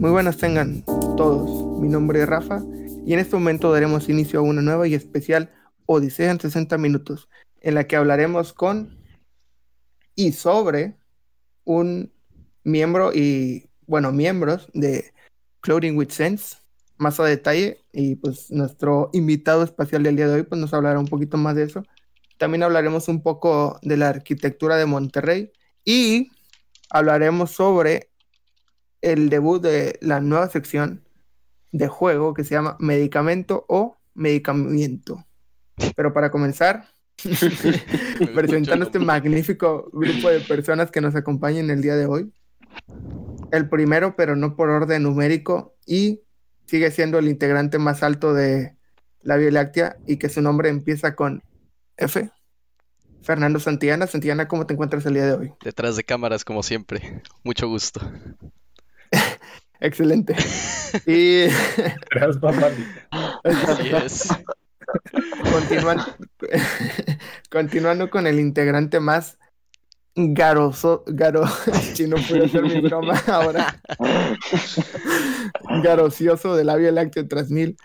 Muy buenas tengan todos. Mi nombre es Rafa y en este momento daremos inicio a una nueva y especial Odisea en 60 minutos, en la que hablaremos con y sobre un miembro y, bueno, miembros de Clothing with Sense, más a detalle, y pues nuestro invitado especial del día de hoy pues nos hablará un poquito más de eso. También hablaremos un poco de la arquitectura de Monterrey y hablaremos sobre el debut de la nueva sección de juego que se llama Medicamento o Medicamento. Pero para comenzar, presentando este magnífico grupo de personas que nos acompañan el día de hoy. El primero, pero no por orden numérico, y sigue siendo el integrante más alto de la Vía Láctea y que su nombre empieza con F. Fernando Santillana. Santillana, ¿cómo te encuentras el día de hoy? Detrás de cámaras, como siempre. Mucho gusto. Excelente. Y. Continuando, continuando con el integrante más garoso, garo, si no puedo hacer mi broma ahora, garocioso de la Vía Láctea 3000,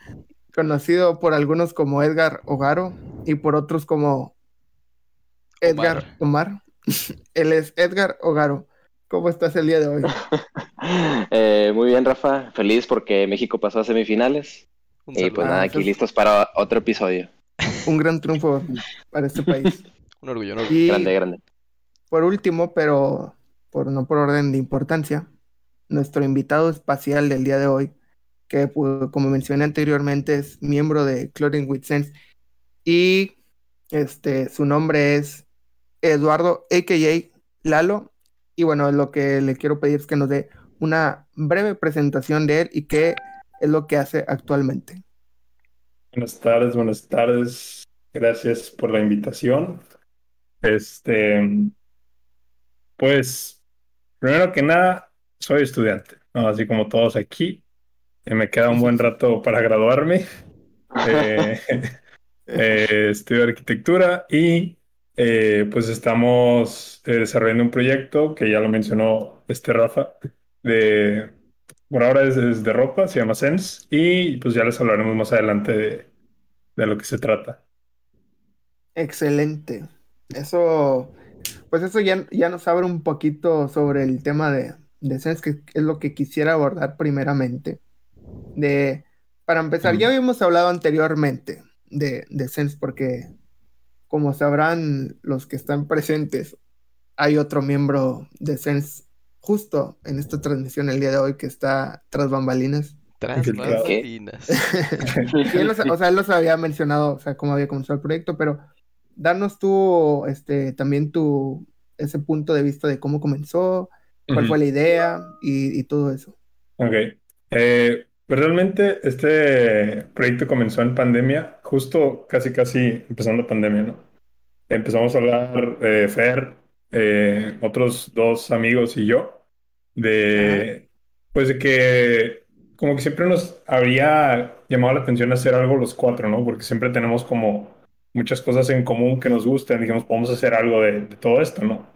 conocido por algunos como Edgar Ogaro y por otros como Edgar Omar. Él es Edgar Ogaro. ¿Cómo estás el día de hoy? Eh, muy bien, Rafa. Feliz porque México pasó a semifinales. Y pues nada, aquí listos para otro episodio. Un gran triunfo para este país. un orgullo, un orgullo. grande, grande. Por último, pero por, no por orden de importancia, nuestro invitado espacial del día de hoy, que como mencioné anteriormente es miembro de Clothing with Sense y este, su nombre es Eduardo, a.k.a. Lalo, y bueno, lo que le quiero pedir es que nos dé una breve presentación de él y qué es lo que hace actualmente. Buenas tardes, buenas tardes. Gracias por la invitación. Este, pues, primero que nada, soy estudiante, así como todos aquí. me queda un buen rato para graduarme. Eh, eh, estudio arquitectura y eh, pues estamos eh, desarrollando un proyecto que ya lo mencionó este Rafa, de, por ahora es, de ropa, se llama Sense, y pues ya les hablaremos más adelante de, de lo que se trata. Excelente. Eso, pues eso ya, ya nos abre un poquito sobre el tema de, de Sense, que es lo que quisiera abordar primeramente. De, para empezar, ya habíamos hablado anteriormente de, de Sense porque como sabrán los que están presentes, hay otro miembro de Sense justo en esta transmisión el día de hoy que está tras bambalinas. Tras bambalinas. o sea, él los había mencionado, o sea, cómo había comenzado el proyecto, pero darnos tú, este, también tu, ese punto de vista de cómo comenzó, cuál fue la idea y, todo eso. Ok. Eh, pues realmente este proyecto comenzó en pandemia, justo casi casi empezando pandemia, ¿no? Empezamos a hablar, eh, Fer, eh, otros dos amigos y yo, de, pues de que como que siempre nos habría llamado la atención hacer algo los cuatro, ¿no? Porque siempre tenemos como muchas cosas en común que nos gustan, dijimos, podemos hacer algo de, de todo esto, ¿no?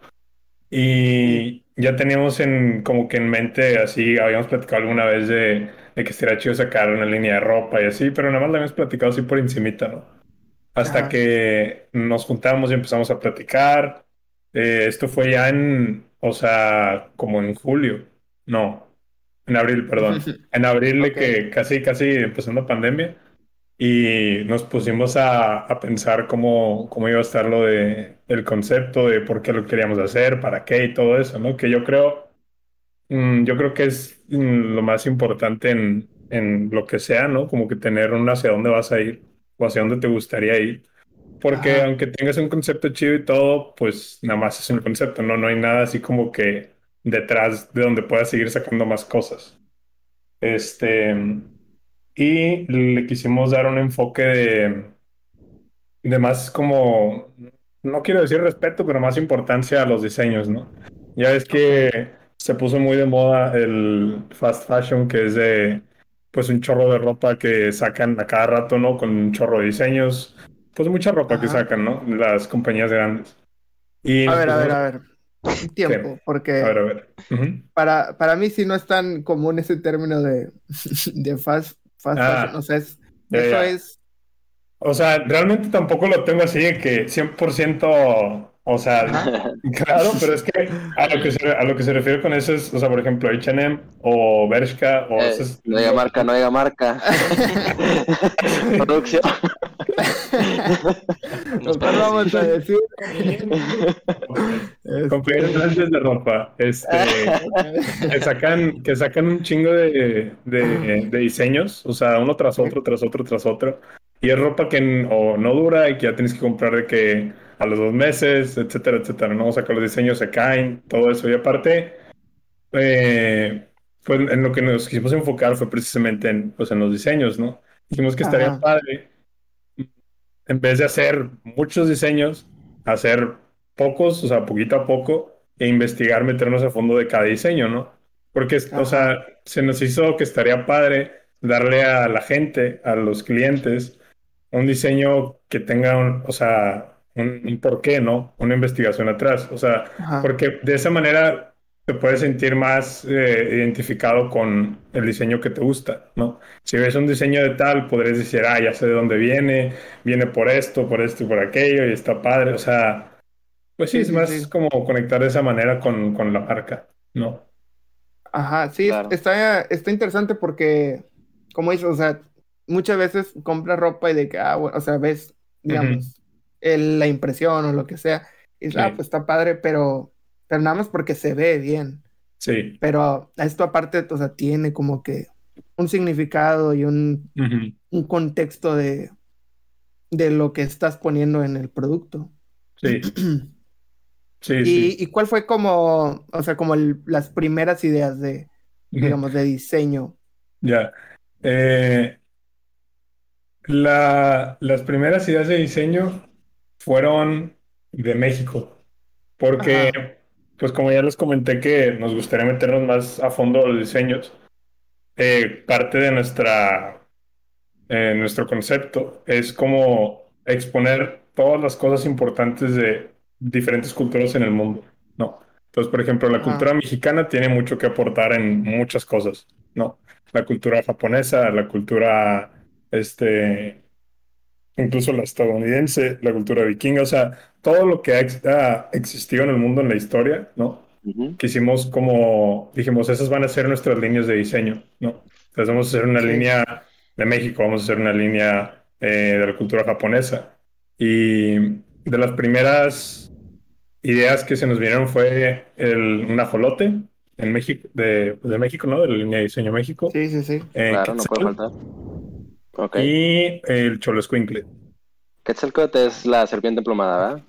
Y ya teníamos en, como que en mente, así, habíamos platicado alguna vez de de que sería chido sacar una línea de ropa y así, pero nada más la habíamos platicado así por encimita, ¿no? Hasta que nos juntamos y empezamos a platicar. Eh, esto fue ya en, o sea, como en julio, no, en abril, perdón, en abril de que casi, casi empezando pandemia y nos pusimos a, a, pensar cómo, cómo iba a estar lo de el concepto de por qué lo queríamos hacer, para qué y todo eso, ¿no? Que yo creo Mm, yo creo que es mm, lo más importante en, en, lo que sea, ¿no? Como que tener un hacia dónde vas a ir o hacia dónde te gustaría ir. Porque aunque tengas un concepto chido y todo, pues nada más es un concepto, ¿no? No hay nada así como que detrás de donde puedas seguir sacando más cosas. Este, y le quisimos dar un enfoque de, de más como, no quiero decir respeto, pero más importancia a los diseños, ¿no? Ya ves que se puso muy de moda el fast fashion, que es de pues un chorro de ropa que sacan a cada rato, ¿no? Con un chorro de diseños. Pues mucha ropa que sacan, ¿no? Las compañías grandes. Y a ver, a ver, a ver. tiempo, porque Para, para mí sí no es tan común ese término de, de fast, fast ah, O sea, eso es... O sea, realmente tampoco lo tengo así de que 100% o sea, claro, pero es que a lo que, se, a lo que se refiere con eso es, o sea, por ejemplo, H&M o Bershka o... Eh, no diga marca, no diga marca. Producción. Nos vamos a decir. Compañeros de ropa, este, que sacan, que sacan un chingo de, de, de diseños, o sea, uno tras otro, tras otro, tras otro. Y es ropa que o no dura y que ya tienes que comprar de que a los dos meses, etcétera, etcétera, ¿no? O sea, que los diseños se caen, todo eso. Y aparte, eh, pues en lo que nos quisimos enfocar fue precisamente en, pues, en los diseños, ¿no? Dijimos que estaría padre, en vez de hacer muchos diseños, hacer pocos, o sea, poquito a poco, e investigar, meternos a fondo de cada diseño, ¿no? Porque, o sea, se nos hizo que estaría padre darle a la gente, a los clientes, un diseño que tenga, un, o sea, un, por qué, ¿no? Una investigación atrás. O sea, porque de esa manera te puedes sentir más eh, identificado con el diseño que te gusta, ¿no? Si ves un diseño de tal, podrías decir, ah, ya sé de dónde viene, viene por esto, por esto y por aquello, y está padre. O sea, pues sí, es más como conectar de esa manera con, con la marca, ¿no? Ajá, sí, está, está interesante porque, como dices, o sea, muchas veces compras ropa y de que, ah, bueno, o sea, ves, digamos, la impresión o lo que sea, y ah, pues está padre, pero, pero nada más porque se ve bien. Sí. Pero esto aparte, o sea, tiene como que un significado y un, un contexto de, de lo que estás poniendo en el producto. Sí. Sí, y, sí. ¿Y cuál fue como, o sea, como las primeras ideas de, digamos, de diseño? Ya. Eh, la, las primeras ideas de diseño fueron de México, porque, pues como ya les comenté que nos gustaría meternos más a fondo los diseños, eh, parte de nuestra, eh, nuestro concepto es como exponer todas las cosas importantes de diferentes culturas en el mundo, ¿no? Entonces, por ejemplo, la cultura mexicana tiene mucho que aportar en muchas cosas, ¿no? La cultura japonesa, la cultura este, incluso la estadounidense, la cultura vikinga, o sea, todo lo que ha, existido en el mundo en la historia, ¿no? Quisimos como, dijimos, esas van a ser nuestras líneas de diseño, ¿no? Entonces vamos a hacer una línea de México, vamos a hacer una línea eh, de la cultura japonesa. Y de las primeras ideas que se nos vinieron fue el, un ajolote en México, de, México, ¿no? De la línea de diseño México. Sí, sí, sí. Eh, claro, no puede faltar. Y el Choloscuincle. Quetzalcoatl es la serpiente emplumada, ¿verdad?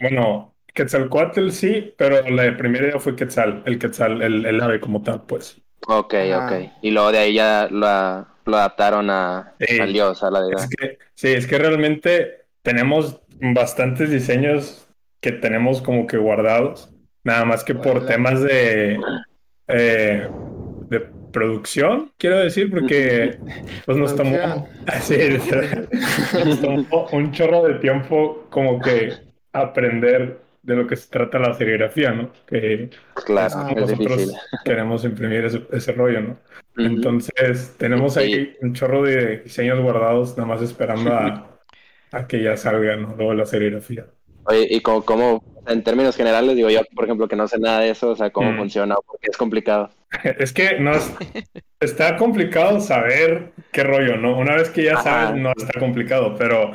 Bueno, Quetzalcoatl sí, pero la primera idea fue Quetzal, el Quetzal, el, ave como tal, pues. Ok, ah. ok. Y luego de ahí ya lo, adaptaron a, al dios, a la deidad. sí, es que realmente tenemos bastantes diseños que tenemos como que guardados, nada más que por temas de, eh, de producción, quiero decir, porque pues nos tomó, un chorro de tiempo como que aprender de lo que se trata la serigrafía, ¿no? Que claro, nosotros queremos imprimir ese, rollo, ¿no? Entonces, tenemos ahí un chorro de diseños guardados, nada más esperando a, que ya salgan, ¿no? Luego la serigrafía. Oye, y como, en términos generales, digo yo, por ejemplo, que no sé nada de eso, o sea, cómo mm. funciona, porque es complicado. Es que no está complicado saber qué rollo, ¿no? Una vez que ya sabes, no está complicado, pero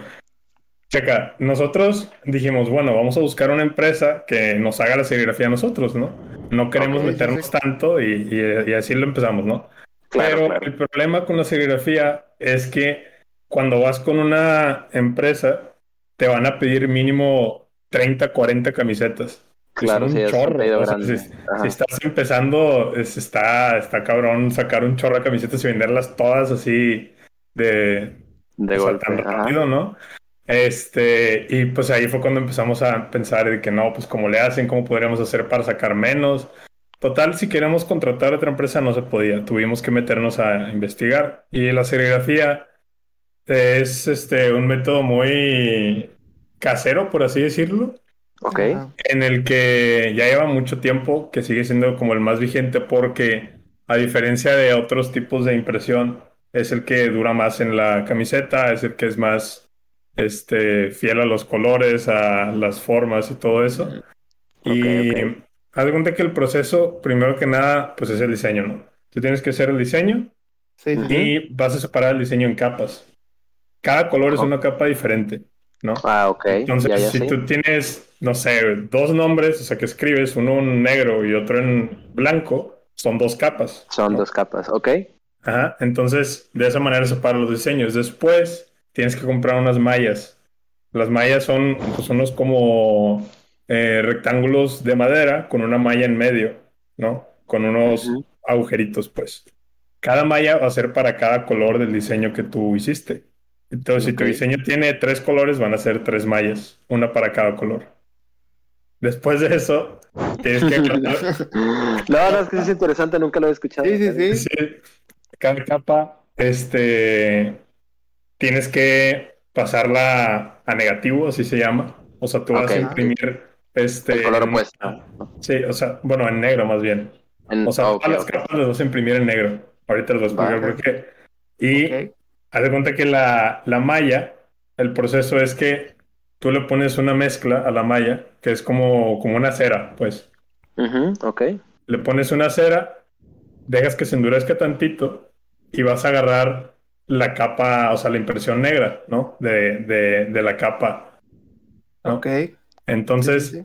checa, nosotros dijimos, bueno, vamos a buscar una empresa que nos haga la serigrafía a nosotros, ¿no? No queremos meternos tanto y, así lo empezamos, ¿no? pero el problema con la serigrafía es que cuando vas con una empresa, te van a pedir mínimo 30, 40 camisetas. Claro, sí, chorro. si, estás empezando, está, está cabrón sacar un chorro de camisetas y venderlas todas así de, de golpe, rápido, ¿no? Este, y pues ahí fue cuando empezamos a pensar de que no, pues cómo le hacen, cómo podríamos hacer para sacar menos. Total, si queremos contratar a otra empresa no se podía, tuvimos que meternos a investigar. Y la serigrafía es este un método muy casero, por así decirlo Ok. En el que ya lleva mucho tiempo, que sigue siendo como el más vigente porque a diferencia de otros tipos de impresión, es el que dura más en la camiseta, es el que es más este, fiel a los colores, a las formas y todo eso. y haz de cuenta que el proceso, primero que nada, pues es el diseño, ¿no? Tú tienes que hacer el diseño y vas a separar el diseño en capas. Cada color es una capa diferente, ¿no? Ah, ok. Entonces, si tú tienes, no sé, dos nombres, o sea, que escribes uno en negro y otro en blanco, son dos capas. Son dos capas, ok. Ajá, entonces de esa manera separan los diseños. Después tienes que comprar unas mallas. Las mallas son pues, unos como eh, rectángulos de madera con una malla en medio, ¿no? Con unos agujeritos, pues. Cada malla va a ser para cada color del diseño que tú hiciste. Entonces, si tu diseño tiene tres colores, van a ser tres mallas, una para cada color. Después de eso, tienes que... no, no, es que es interesante, nunca lo he escuchado. Sí, sí, sí. Cada capa, este, tienes que pasarla a negativo, así se llama. O sea, tú vas a imprimir este... El color opuesto. Sí, o sea, bueno, en negro más bien. o sea, todas las capas las vas a imprimir en negro. Ahorita los voy a explicar por qué. Y haz de cuenta que la, la malla, el proceso es que tú le pones una mezcla a la malla, que es como, como una cera, pues. ok. Le pones una cera, dejas que se endurezca tantito y vas a agarrar la capa, o sea, la impresión negra, ¿no? De, de, de la capa. Ok. Entonces,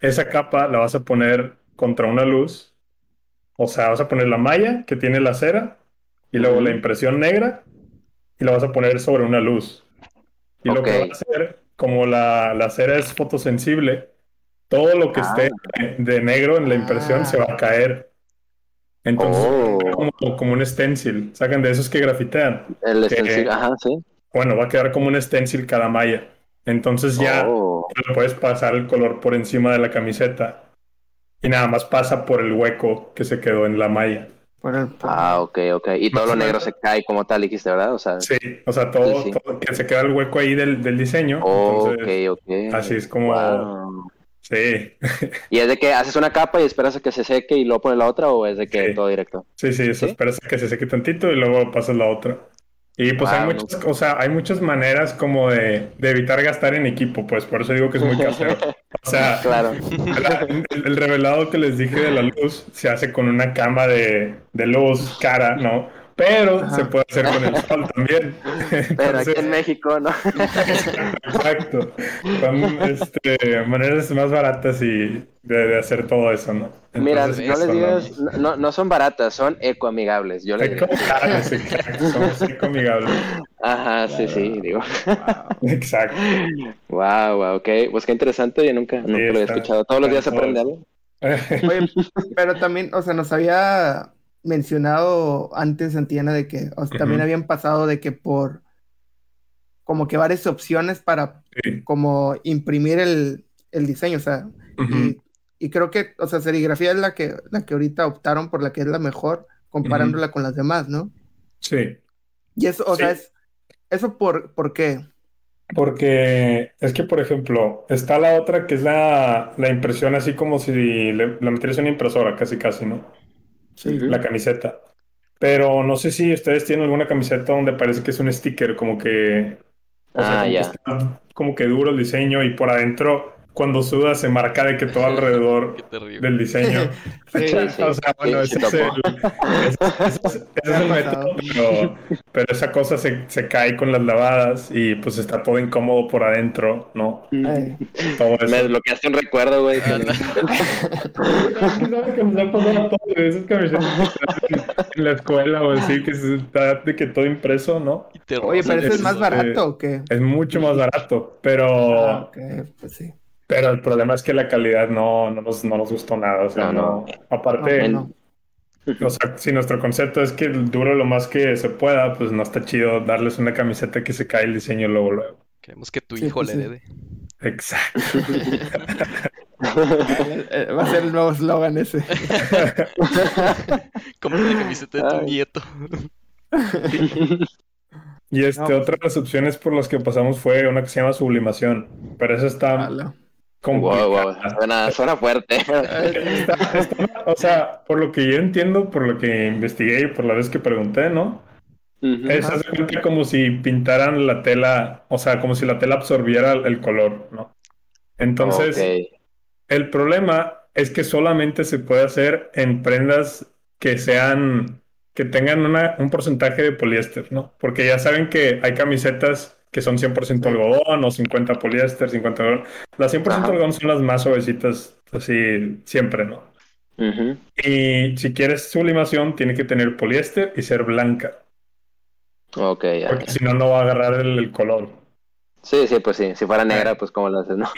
esa capa la vas a poner contra una luz. O sea, vas a poner la malla que tiene la cera y luego la impresión negra y la vas a poner sobre una luz. Y lo que va a hacer como la, la cera es fotosensible, todo lo que esté ah. de, negro en la impresión se va a caer. Entonces, oh. como, como, un stencil. Sacan de esos que grafitean. El stencil, ajá, sí. Bueno, va a quedar como un stencil cada malla. Entonces ya oh. puedes pasar el color por encima de la camiseta y nada más pasa por el hueco que se quedó en la malla. Ah, ok, ok. Y todo lo negro se cae como tal, dijiste, ¿verdad? O sea, sí, o sea, todo, que se queda el hueco ahí del, del diseño. ok, ok. Así es como... Sí. ¿Y es de que haces una capa y esperas a que se seque y luego pones la otra o es de que todo directo? Sí, sí, eso esperas a que se seque tantito y luego pasas la otra. Y pues hay muchas, cosas, hay muchas maneras como de, de, evitar gastar en equipo, pues por eso digo que es muy casero. O sea, claro. el, revelado que les dije de la luz se hace con una cama de, de luz cara, ¿no? Pero se puede hacer con el sol también. Pero aquí en México, ¿no? Exacto. Son este, maneras más baratas y de, hacer todo eso, ¿no? Mira, no les digas, no, no, son baratas, son ecoamigables. Yo les ecoamigables, exacto, son ecoamigables. Ajá, sí, sí, digo. Exacto. Wow, wow, ok. Pues qué interesante, yo nunca, nunca lo había escuchado. Todos los días se aprende algo. Oye, pero también, o sea, nos había mencionado antes, Santiana, de que también habían pasado de que por como que varias opciones para como imprimir el, diseño, o sea, y, creo que, o sea, serigrafía es la que, la que ahorita optaron por la que es la mejor, comparándola con las demás, ¿no? Sí. Y eso, o sea, es, ¿eso por, por qué? Porque es que, por ejemplo, está la otra que es la, la impresión así como si le, la metieras en una impresora, casi casi, ¿no? La camiseta. Pero no sé si ustedes tienen alguna camiseta donde parece que es un sticker, como que. ah, ya. como que duro el diseño y por adentro cuando suda se marca de que todo alrededor del diseño. o sea, bueno, ese es el, método, pero, esa cosa se, se, cae con las lavadas y pues está todo incómodo por adentro, ¿no? Todo eso. Me desbloqueaste un recuerdo, güey. que nos ha pasado todo esas camisetas en la escuela o así, que está de que todo impreso, ¿no? Oye, pero eso es más barato o qué? Es mucho más barato, pero... Ah, ok, pues sí. Pero el problema es que la calidad no, no, nos, no nos gustó nada. O sea, no. Aparte, o sea, si nuestro concepto es que duro lo más que se pueda, pues no está chido darles una camiseta que se cae el diseño luego, luego. Queremos que tu hijo le dé. Exacto. Va a ser el nuevo eslogan ese. Compra la camiseta de tu nieto. Y este, otra de las opciones por las que pasamos fue una que se llama sublimación. Pero esa está complicada. Suena, fuerte. o sea, por lo que yo entiendo, por lo que investigué y por la vez que pregunté, ¿no? es como si pintaran la tela, o sea, como si la tela absorbiera el color, ¿no? Entonces, el problema es que solamente se puede hacer en prendas que sean, que tengan un porcentaje de poliéster, ¿no? Porque ya saben que hay camisetas que son 100% algodón o 50 poliéster, 50 algodón. Las 100% algodón son las más suavecitas, así siempre, ¿no? Y si quieres sublimación, tiene que tener poliéster y ser blanca. Ok, Porque si no, no va a agarrar el, color. Sí, sí, pues sí. Si fuera negra, pues ¿cómo lo haces, no?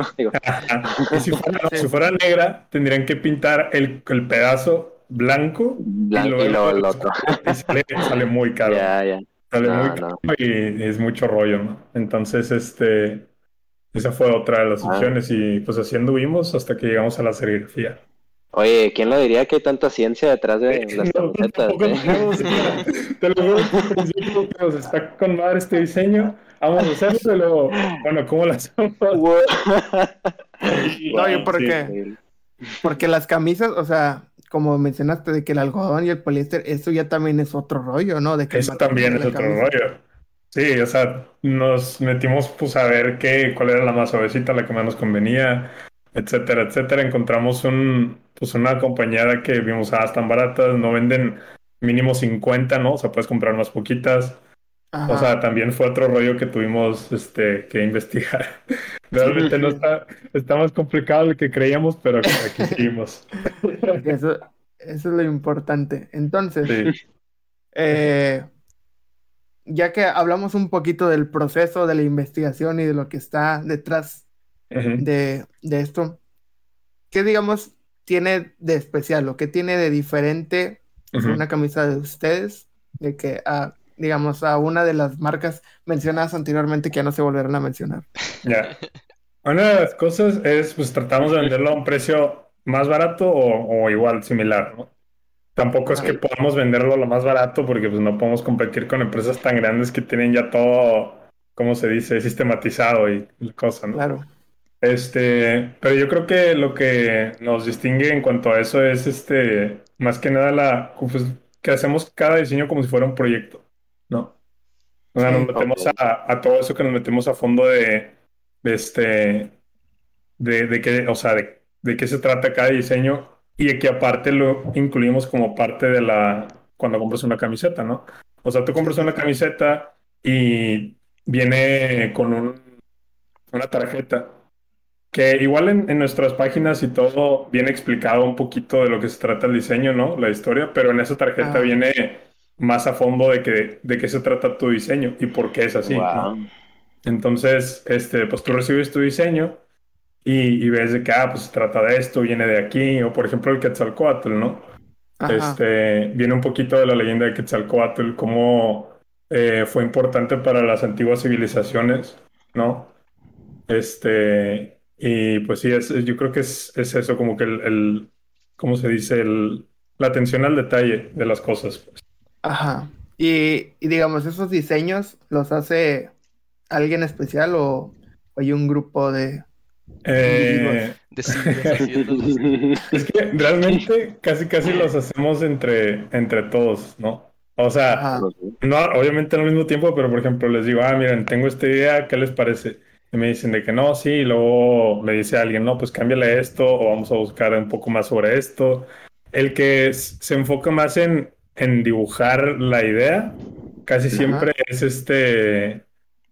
si, fuera, negra, tendrían que pintar el, el pedazo blanco, y luego, el otro. sale, muy caro. Ya, ya. Sale muy caro y es mucho rollo, ¿no? Entonces, este, esa fue otra de las ah. opciones y pues así anduvimos hasta que llegamos a la serigrafía. Oye, ¿quién lo diría que hay tanta ciencia detrás de las camisetas? Eh? Te lo juro que nos está con madre este diseño. Vamos a hacerlo bueno, ¿cómo lo hacemos? no, yo por qué. Porque las camisas, o sea, como mencionaste, de que el algodón y el poliéster, eso ya también es otro rollo, ¿no? De que eso también es otro rollo. Sí, o sea, nos metimos pues a ver qué, cuál era la más suavecita, la que más nos convenía, etcétera, etcétera. Encontramos un, pues una compañía que vimos, ah, están baratas, no venden mínimo 50, ¿no? O sea, puedes comprar más poquitas. O sea, también fue otro rollo que tuvimos este, que investigar. Realmente no está, está más complicado de lo que creíamos, pero aquí seguimos. Eso, eso es lo importante. Entonces, eh, ya que hablamos un poquito del proceso de la investigación y de lo que está detrás de, de, esto, ¿qué digamos tiene de especial o qué tiene de diferente una camisa de ustedes de que a, digamos, a una de las marcas mencionadas anteriormente que ya no se volverán a mencionar? Ya. Una de las cosas es, pues tratamos de venderlo a un precio más barato o, igual, similar, ¿no? Tampoco es que podamos venderlo lo más barato porque pues no podemos competir con empresas tan grandes que tienen ya todo, ¿cómo se dice?, sistematizado y cosas, ¿no? Claro. Este, pero yo creo que lo que nos distingue en cuanto a eso es este, más que nada la, pues, que hacemos cada diseño como si fuera un proyecto, ¿no? O sea, nos metemos a, todo eso que nos metemos a fondo de, este, de, de qué, o sea, de, de qué se trata cada diseño y que aparte lo incluimos como parte de la, cuando compras una camiseta, ¿no? O sea, tú compras una camiseta y viene con un, una tarjeta que igual en, nuestras páginas y todo viene explicado un poquito de lo que se trata el diseño, ¿no? La historia, pero en esa tarjeta ah. viene más a fondo de, que, de qué se trata tu diseño y por qué es así. Entonces, este, pues tú recibes tu diseño y, ves de que, ah, pues se trata de esto, viene de aquí, o por ejemplo el Quetzalcoatl, ¿no? Este, viene un poquito de la leyenda de Quetzalcoatl, cómo eh, fue importante para las antiguas civilizaciones, ¿no? Este, y pues sí, es, yo creo que es, es eso, como que el, el, ¿cómo se dice? El, la atención al detalle de las cosas. Pues. Ajá. Y, y, digamos, esos diseños los hace alguien especial o, hay un grupo de... Eh, es que realmente casi casi los hacemos entre, entre todos, ¿no? O sea, no obviamente al mismo tiempo, pero por ejemplo les digo, ah, miren, tengo esta idea, ¿qué les parece? Y me dicen de que no, sí, y luego me dice alguien, no, pues cámbiale esto o vamos a buscar un poco más sobre esto. El que se enfoca más en, en dibujar la idea, casi siempre es este,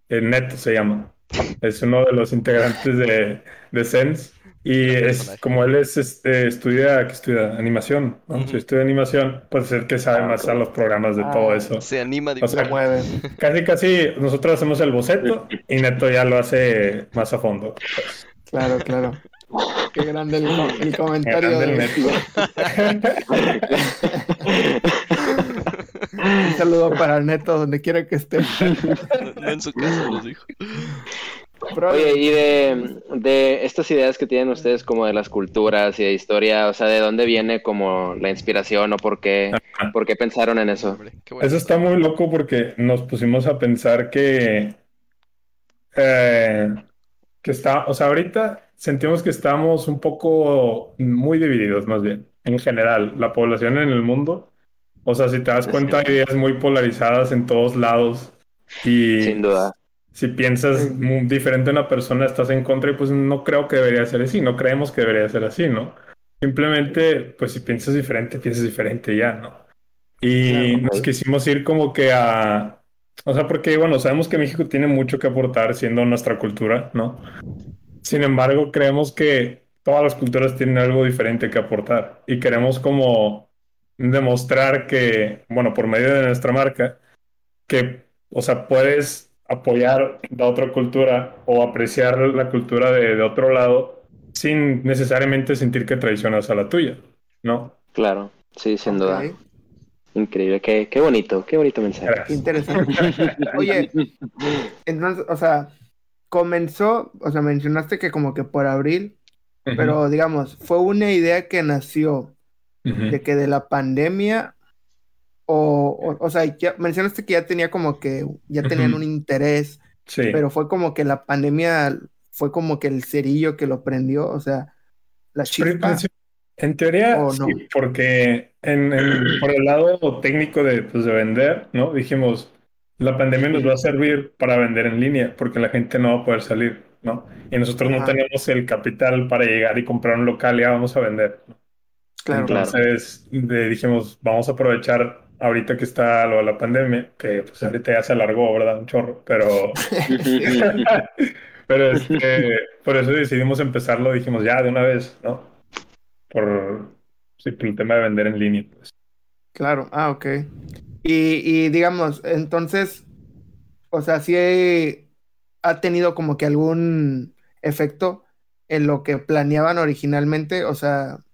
el Neto se llama. Es uno de los integrantes de, de Sense. Y es como él es este, estudia, que estudia animación, ¿no? Si estudia animación, puede ser que sabe ah, más a los programas de todo ah, eso. Se anima, o sea, mueve. Casi, casi nosotros hacemos el boceto y Neto ya lo hace más a fondo. Claro, claro. Qué grande el, comentario. Un saludo para Neto, donde quiera que esté. No en su casa, los dijo. Oye, y de, de, estas ideas que tienen ustedes como de las culturas y de historia, o sea, ¿de dónde viene como la inspiración o por qué, por qué pensaron en eso? Eso está muy loco porque nos pusimos a pensar que, eh, que está, o sea, ahorita sentimos que estamos un poco muy divididos, más bien, en general, la población en el mundo. O sea, si te das cuenta, hay ideas muy polarizadas en todos lados. Y Sin duda. si piensas muy diferente a una persona, estás en contra y pues no creo que debería ser así, no creemos que debería ser así, ¿no? Simplemente, pues si piensas diferente, piensas diferente ya, ¿no? Y Claro, nos quisimos ir como que a... O sea, porque, bueno, sabemos que México tiene mucho que aportar siendo nuestra cultura, ¿no? Sin embargo, creemos que todas las culturas tienen algo diferente que aportar y queremos como demostrar que, bueno, por medio de nuestra marca, que, o sea, puedes apoyar la otra cultura o apreciar la cultura de, de otro lado sin necesariamente sentir que traicionas a la tuya, ¿no? Claro, sí, sin duda. Increíble, qué, qué bonito, qué bonito mensaje. Gracias. Interesante. Oye, entonces, o sea, comenzó, o sea, mencionaste que como que por abril, pero digamos, fue una idea que nació de que de la pandemia, o, o, o sea, ya mencionaste que ya tenía como que, ya tenían un interés, Sí. pero fue como que la pandemia fue como que el cerillo que lo prendió, o sea, la Pero, chispa. pues, En teoría, ¿O sí, no? porque en, en- por el lado técnico de, pues, de vender, ¿no? Dijimos, la pandemia nos va a servir para vender en línea, porque la gente no va a poder salir, ¿no? Y nosotros no Ajá. tenemos el capital para llegar y comprar un local y ya vamos a vender, ¿no? Claro. Claro. Entonces de- dijimos, vamos a aprovechar ahorita que está lo de la pandemia, que pues ahorita ya se alargó, ¿verdad? Un chorro, pero... Pero este, por eso decidimos empezarlo, dijimos ya de una vez, ¿no? Por, sí, por el tema de vender en línea, pues. Claro, ah, ok. Y, y digamos, entonces, o sea, sí ha tenido como que algún efecto en lo que planeaban originalmente, o sea,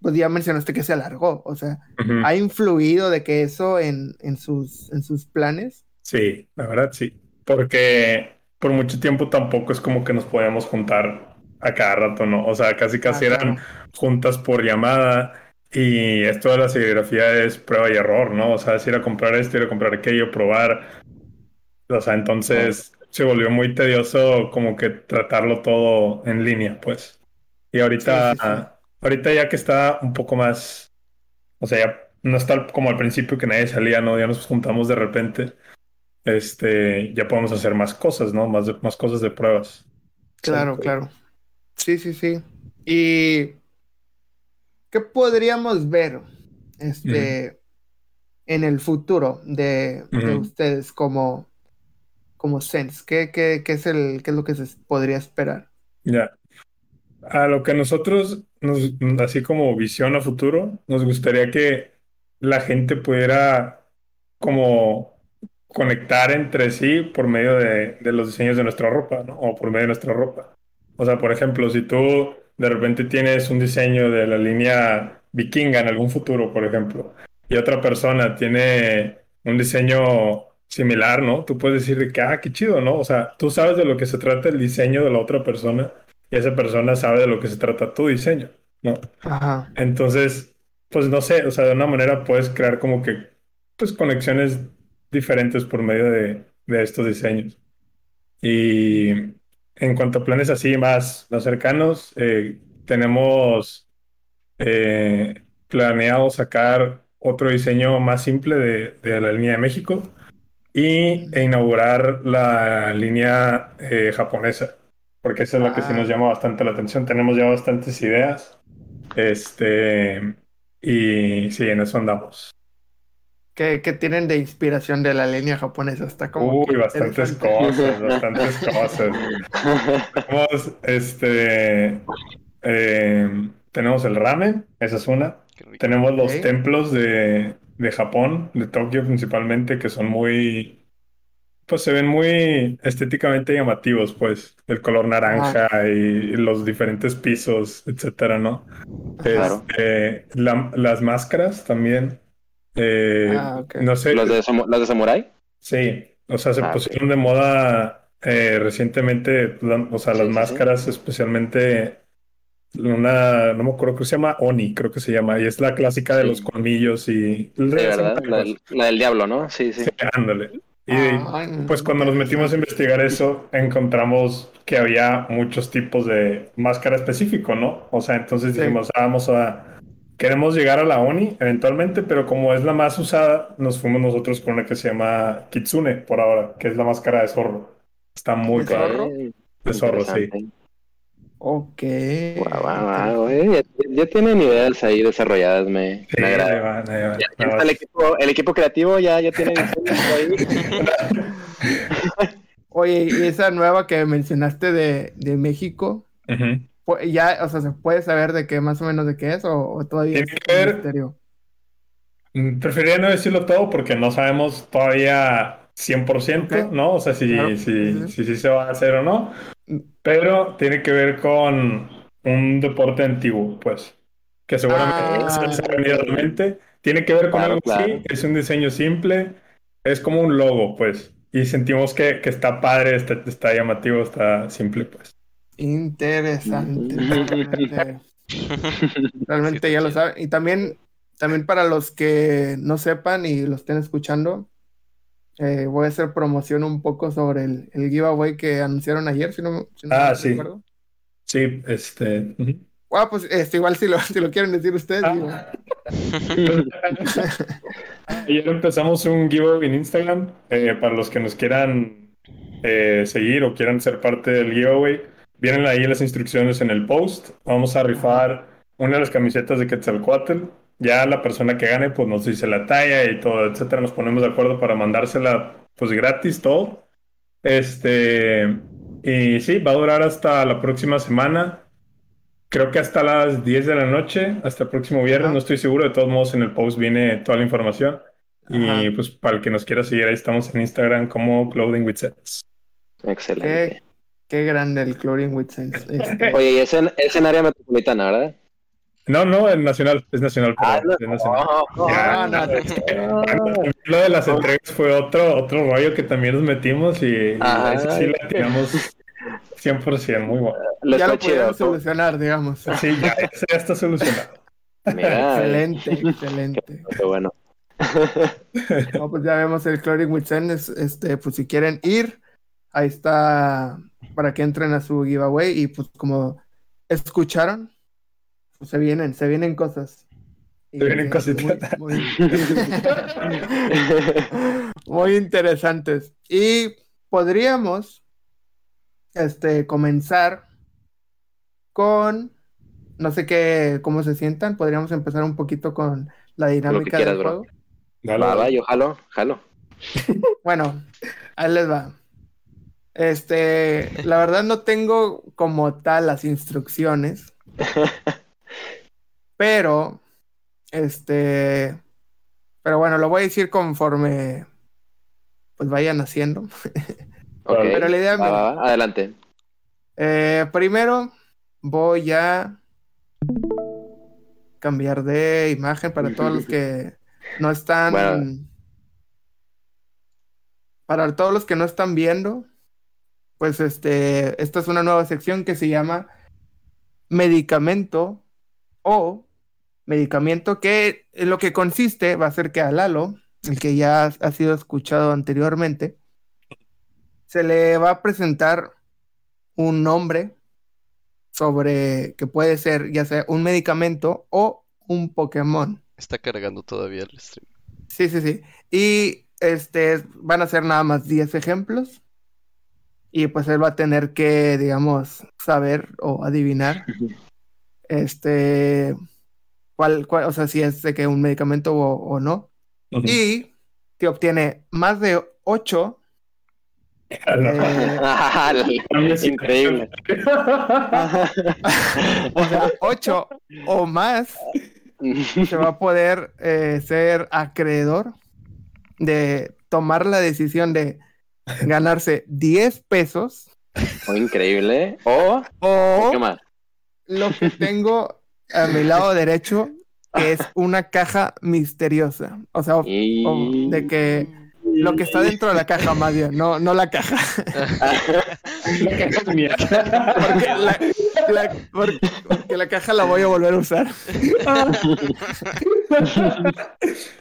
pues ya mencionaste que se alargó, o sea. ¿ha influido de que eso en, en sus, en sus planes? Sí, la verdad sí. Porque por mucho tiempo tampoco es como que nos podíamos juntar a cada rato, ¿no? O sea, casi casi Ah, eran claro. juntas por llamada y esto de la serigrafía es prueba y error, ¿no? O sea, es ir a comprar esto, ir a comprar aquello, probar. O sea, entonces se volvió muy tedioso como que tratarlo todo en línea, pues. Y ahorita, Sí, sí, sí. ahorita ya que está un poco más, o sea, ya no está como al principio que nadie salía, ¿no? Ya nos juntamos de repente. Este, ya podemos hacer más cosas, ¿no? Más, más cosas de pruebas. Claro, claro. Sí, sí, sí. ¿Y qué podríamos ver este en el futuro de, ustedes como, como Sense? ¿Qué, qué, qué es el, qué es lo que se podría esperar? Ya. A lo que nosotros, nos, así como visión a futuro, nos gustaría que la gente pudiera como conectar entre sí por medio de, de los diseños de nuestra ropa, ¿no? O por medio de nuestra ropa. O sea, por ejemplo, si tú de repente tienes un diseño de la línea vikinga en algún futuro, por ejemplo, y otra persona tiene un diseño similar, ¿no? Tú puedes decir de que, ah, qué chido, ¿no? O sea, tú sabes de lo que se trata el diseño de la otra persona y esa persona sabe de lo que se trata tu diseño, ¿no? Ajá. Entonces, pues no sé, o sea, de una manera puedes crear como que, pues, conexiones diferentes por medio de, de estos diseños. Y en cuanto a planes así más, más cercanos, eh, tenemos eh, planeado sacar otro diseño más simple de, de la línea de México y e inaugurar la línea eh, japonesa, porque esa es la que sí Ah. nos llama bastante la atención. Tenemos ya bastantes ideas, este, y sí, en eso andamos. ¿Qué, qué tienen de inspiración de la línea japonesa? Está como Uy, que bastantes cosas, bastantes cosas. Tenemos, este, eh, tenemos el ramen, esa es una. Tenemos los templos de, de Japón, de Tokio principalmente, que son muy, pues se ven muy estéticamente llamativos, pues, el color naranja y, y los diferentes pisos, etcétera, ¿no? Claro. Este, la- las máscaras también. Eh, Ah, no sé, ¿Los de, de Samurai? sí, o sea, se Ah, pusieron de moda eh, recientemente, la- o sea, Sí, las sí, sí. máscaras, especialmente una, no me acuerdo, creo que se llama Oni, creo que se llama, y es la clásica de los colmillos y... Sí, ¿verdad? La, del- la del diablo, ¿no? Sí, sí. Sí, ándale. Y pues cuando nos metimos a investigar eso, encontramos que había muchos tipos de máscara específico, ¿no? O sea, entonces dijimos, ah, vamos a... Queremos llegar a la ONI eventualmente, pero como es la más usada, nos fuimos nosotros con una que se llama Kitsune por ahora, que es la máscara de zorro. Está muy ¿De zorro? De zorro, sí. Ok. Wow, wow, wow. Ya, ya, tienen ideas ahí desarrolladas, me, sí, me agrada. Ahí va, ahí va. Ya, ya el, equipo, el equipo creativo ya, ya tiene ahí. Oye, y esa nueva que mencionaste de, de México, Uh -huh. Pues, ya, o sea, ¿se puede saber de qué más o menos de qué es o, o todavía Tiene es que ver- misterio? Mm, Preferiría no decirlo todo porque no sabemos todavía 100%, Ok. ¿no? O sea, si, Claro. si, si, sí se va a hacer o no. Pero tiene que ver con un deporte antiguo, pues. Que seguramente Ah. se les ha venido a la mente. Tiene que ver con Claro, algo claro. así. Es un diseño simple. Es como un logo, pues. Y sentimos que, que está padre, está, está llamativo, está simple, pues. Interesante. Realmente, realmente Sí, te ya lo saben. Y también, también para los que no sepan y lo estén escuchando, eh, voy a hacer promoción un poco sobre el, el giveaway que anunciaron ayer, si no, si no Ah, mal sí. recuerdo. Sí, este. Ah, pues este, igual si lo, si lo quieren decir ustedes, Ah. Ayer empezamos un giveaway en Instagram eh, para los que nos quieran eh, seguir o quieran ser parte del giveaway. Vienen ahí las instrucciones en el post. Vamos a rifar una de las camisetas de Quetzalcoatl. Ya la persona que gane pues nos dice la talla y todo, etcétera. Nos ponemos de acuerdo para mandársela pues gratis todo. Este y sí, va a durar hasta la próxima semana. Creo que hasta las 10 de la noche, hasta el próximo viernes, Ajá. no estoy seguro. De todos modos, en el post viene toda la información. Y pues para el que nos quiera seguir, ahí estamos en Instagram como Clothing with Sets. Excelente. Qué grande el Chlorine with Sense. Este, Oye, y es en, es en área metropolitana, ¿verdad? No, no, es nacional, es nacional, perdón, es nacional. no, Ya, no, no. También Lo de las entregas fue otro, otro rollo que también nos metimos y, ese sí la tiramos 100%, muy bueno. Les ya lo chido. solucionar, digamos. Sí, ya, está solucionado. Mira, Excelente, excelente. qué bueno. No, pues ya vemos el Chlorine with Sense. Este, pues si quieren ir, ahí está para que entren a su giveaway. Y pues como escucharon, pues se vienen, se vienen cosas. Y, Se vienen eh, cositas. Muy, muy- muy interesantes. Y podríamos este, comenzar con, no sé qué, cómo se sientan. Podríamos empezar un poquito con la dinámica quieras, del bro. juego. Dale, Va, va, yo jalo, jalo. Bueno, ahí les va. Este, la verdad no tengo como tal las instrucciones, pero, este, pero bueno, lo voy a decir conforme, pues vayan haciendo. Pero la idea, va, adelante. eh, primero voy a cambiar de imagen para todos los que no están, Bueno. para todos los que no están viendo, pues este, esta es una nueva sección que se llama medicamento o medicamento que en lo que consiste va a ser que a Lalo, el que ya ha sido escuchado anteriormente, se le va a presentar un nombre sobre que puede ser ya sea un medicamento o un Pokémon. Está cargando todavía el stream. Sí, sí, sí. Y este van a ser nada más 10 ejemplos. Y pues él va a tener que, digamos, saber o adivinar este cuál, cuál, o sea, si es de que un medicamento o, o no. Y si obtiene más de 8, Increíble. o sea, 8 o más, se va a poder eh, ser acreedor de tomar la decisión de ganarse 10 pesos Oh, increíble. O, o ¿qué más? lo que tengo a mi lado derecho, que es una caja misteriosa. O sea, o- Y... o de que lo que está dentro de la caja, más bien, no, no la caja. Porque la, la- porque- porque la caja la voy a volver a usar.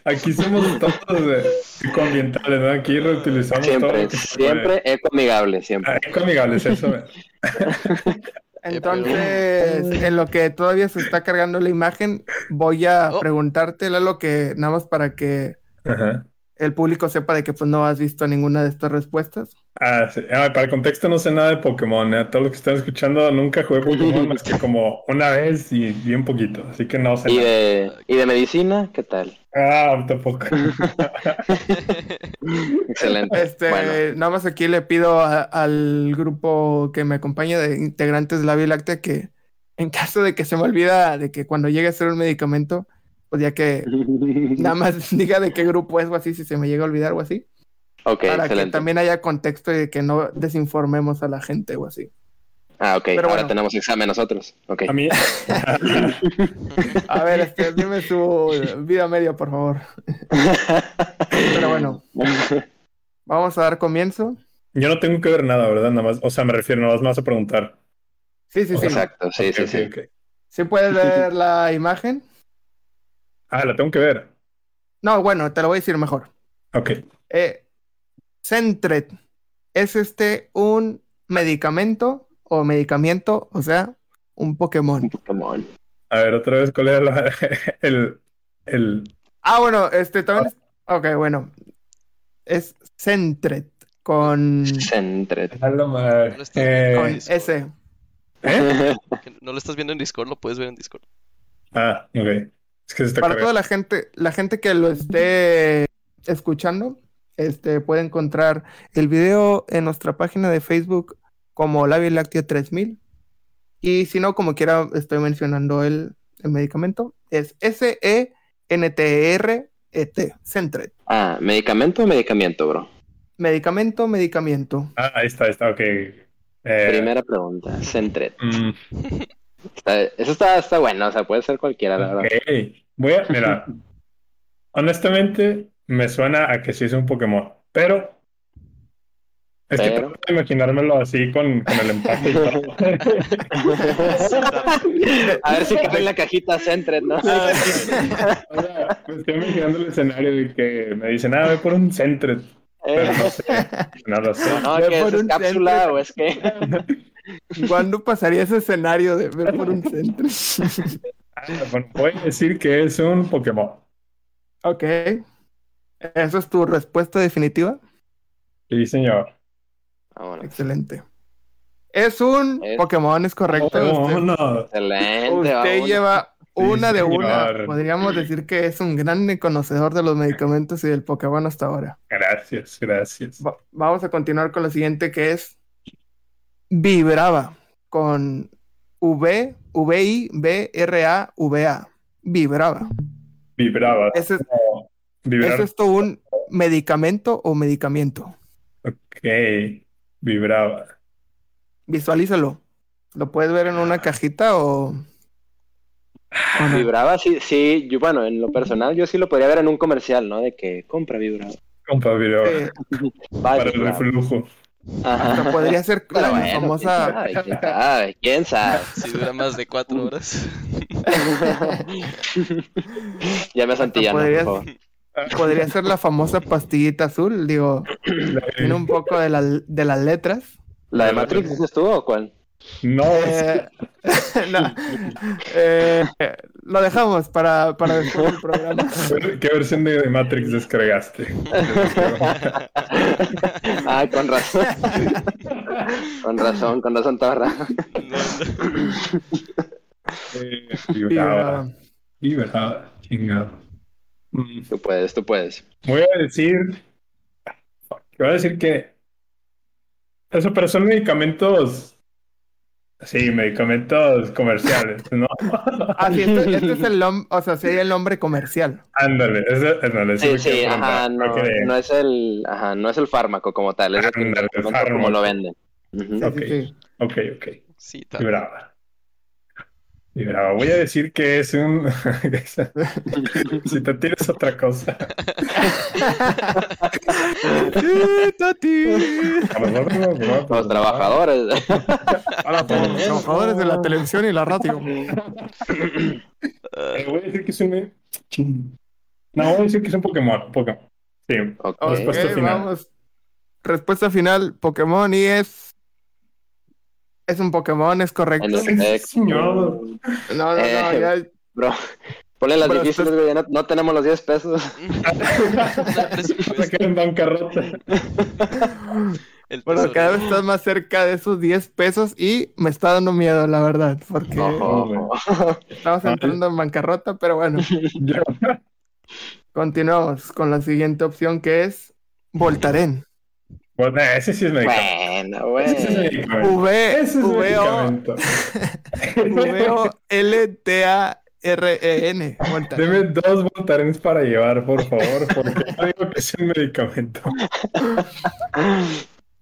Aquí somos todos ecoambientales, ¿no? Aquí reutilizamos siempre, todo. Siempre ecoamigable, siempre. Ah, ecoamigables, eso. Entonces, en lo que todavía se está cargando la imagen, voy a oh. preguntarte, lo que nada más para que el público sepa de que pues no has visto ninguna de estas respuestas. Ah, sí. Ah, para el contexto no sé nada de Pokémon. ¿eh? Todos los que están escuchando nunca jugué Pokémon más que como una vez y bien poquito. Así que no sé. ¿Y, De, ¿y de medicina? ¿Qué tal? Ah, tampoco. Excelente. Este, Nada más aquí le pido al grupo que me acompaña de integrantes de la Vía Láctea que en caso de que se me olvida de que cuando llegue a ser un medicamento, pues ya que nada más diga de qué grupo es o así, si se me llega a olvidar o así. Ok, para que también haya contexto y que no desinformemos a la gente o así. Ah, ok. Ahora tenemos examen nosotros. Okay. A mí. a ver, este, dime su vida media, por favor. Pero bueno. Vamos a dar comienzo. Yo no tengo que ver nada, ¿verdad? Nada más. O sea, me refiero, nada más a preguntar. Sí, sí, sí. Exacto, sí, sí, sí. ¿Sí puedes ver la imagen? Ah, la tengo que ver. No, bueno, te lo voy a decir mejor. Ok. Eh, Centret es este un medicamento o medicamento, o sea, un Pokémon. Pokémon. A ver, otra vez, ¿cuál era el, el... Ah, bueno, este también... Ok, bueno. Es Centret con... Centret. Eh, con S. ¿Eh? No lo estás viendo en Discord, lo puedes ver en Discord. Ah, ok. Es que Para toda la gente, la gente que lo esté escuchando, este, puede encontrar el video en nuestra página de Facebook como La Láctea 3000. Y si no, como quiera, estoy mencionando el, medicamento. Es S-E-N-T-R-E-T, Centret. Ah, ¿medicamento o medicamento, bro? Medicamento, medicamento. Ah, ahí está, está, ok. Eh, Primera pregunta, Centret. Mm. eso está, está bueno, o sea, puede ser cualquiera, la verdad. Voy a, mira, honestamente, me suena a que sí es un Pokémon, pero es que tengo que imaginármelo así con, con el empate y todo. a ver si cabe en la cajita Centret, ¿no? me estoy imaginando el escenario de que me dicen, ah, ve por un Centret. Pero no sé, sé. No, no que es, es cápsula o es que... ¿Cuándo pasaría ese escenario de ver por un Centret? ah, bueno, voy a decir que es un Pokémon. Ok. ¿Esa es tu respuesta definitiva? Sí, señor. Excelente. Es un Pokémon, es correcto. usted, Excelente. Usted lleva una de una. Podríamos decir que es un gran conocedor de los medicamentos y del Pokémon hasta ahora. Gracias, gracias. vamos a continuar con la siguiente que es Vibrava con V, V I B R A V A. Vibrava. Vibrava. Ese es, ¿Es esto un medicamento o medicamento? Ok, vibraba. Visualízalo. ¿Lo puedes ver en una cajita o...? Vibraba, sí, sí, yo, bueno, en lo personal yo sí lo podría ver en un comercial, ¿no? De que compra vibraba. Compra vibraba. Para el reflujo. Hasta podría ser la famosa. ¿quién sabe? Si dura más de cuatro horas. ya me santillando, por favor. Podría ser la famosa pastillita azul, digo, tiene un poco de, la, de las letras. ¿La de Matrix dices tú o cuál? No, eh, no. Eh, lo dejamos para, para después del programa. ¿Qué versión de Matrix descargaste? ah, con razón. con razón, con razón, Torra. eh, vibraba. Vibraba, chingado. Mm. Tú puedes, tú puedes. Voy a decir. Voy a decir que. Eso, pero son medicamentos. Sí, medicamentos comerciales, ¿no? Ah, sí, este, este es el nombre, o sea, sería el nombre comercial. Ándale, ese, ándale, sí, sí, ajá, no, no, es el, ajá, no es el fármaco como tal, es el, como lo venden. ok, ok, ok. Sí, tal. Brava. Y bravo, voy a decir que es un. si te tienes otra cosa. los trabajadores. Para todos los trabajadores de la televisión y la radio. Eh, voy a decir que es un. No, voy a decir que es un Pokémon. Pokémon. Sí. Respuesta final. vamos. Respuesta final, Pokémon y es... Es un Pokémon, es correcto. Señor. No, no, no, Eh, ya... Bro, ponle las Bro, difíciles, güey. ya No, no tenemos los 10 pesos. Se queda en bancarrota. Bueno, tesoro. cada vez estás más cerca de esos 10 pesos y me está dando miedo, la verdad, porque estamos entrando en bancarrota, pero bueno, continuamos con la siguiente opción que es Voltaren. Bueno, ese sí es medicamento. Bueno, Ese sí es güey. medicamento. V, Ese es V, O, medicamento. V, O, L, T, A, R, E, N. Voltaren. Deme dos voltarenes para llevar, por favor, porque yo digo que es un medicamento.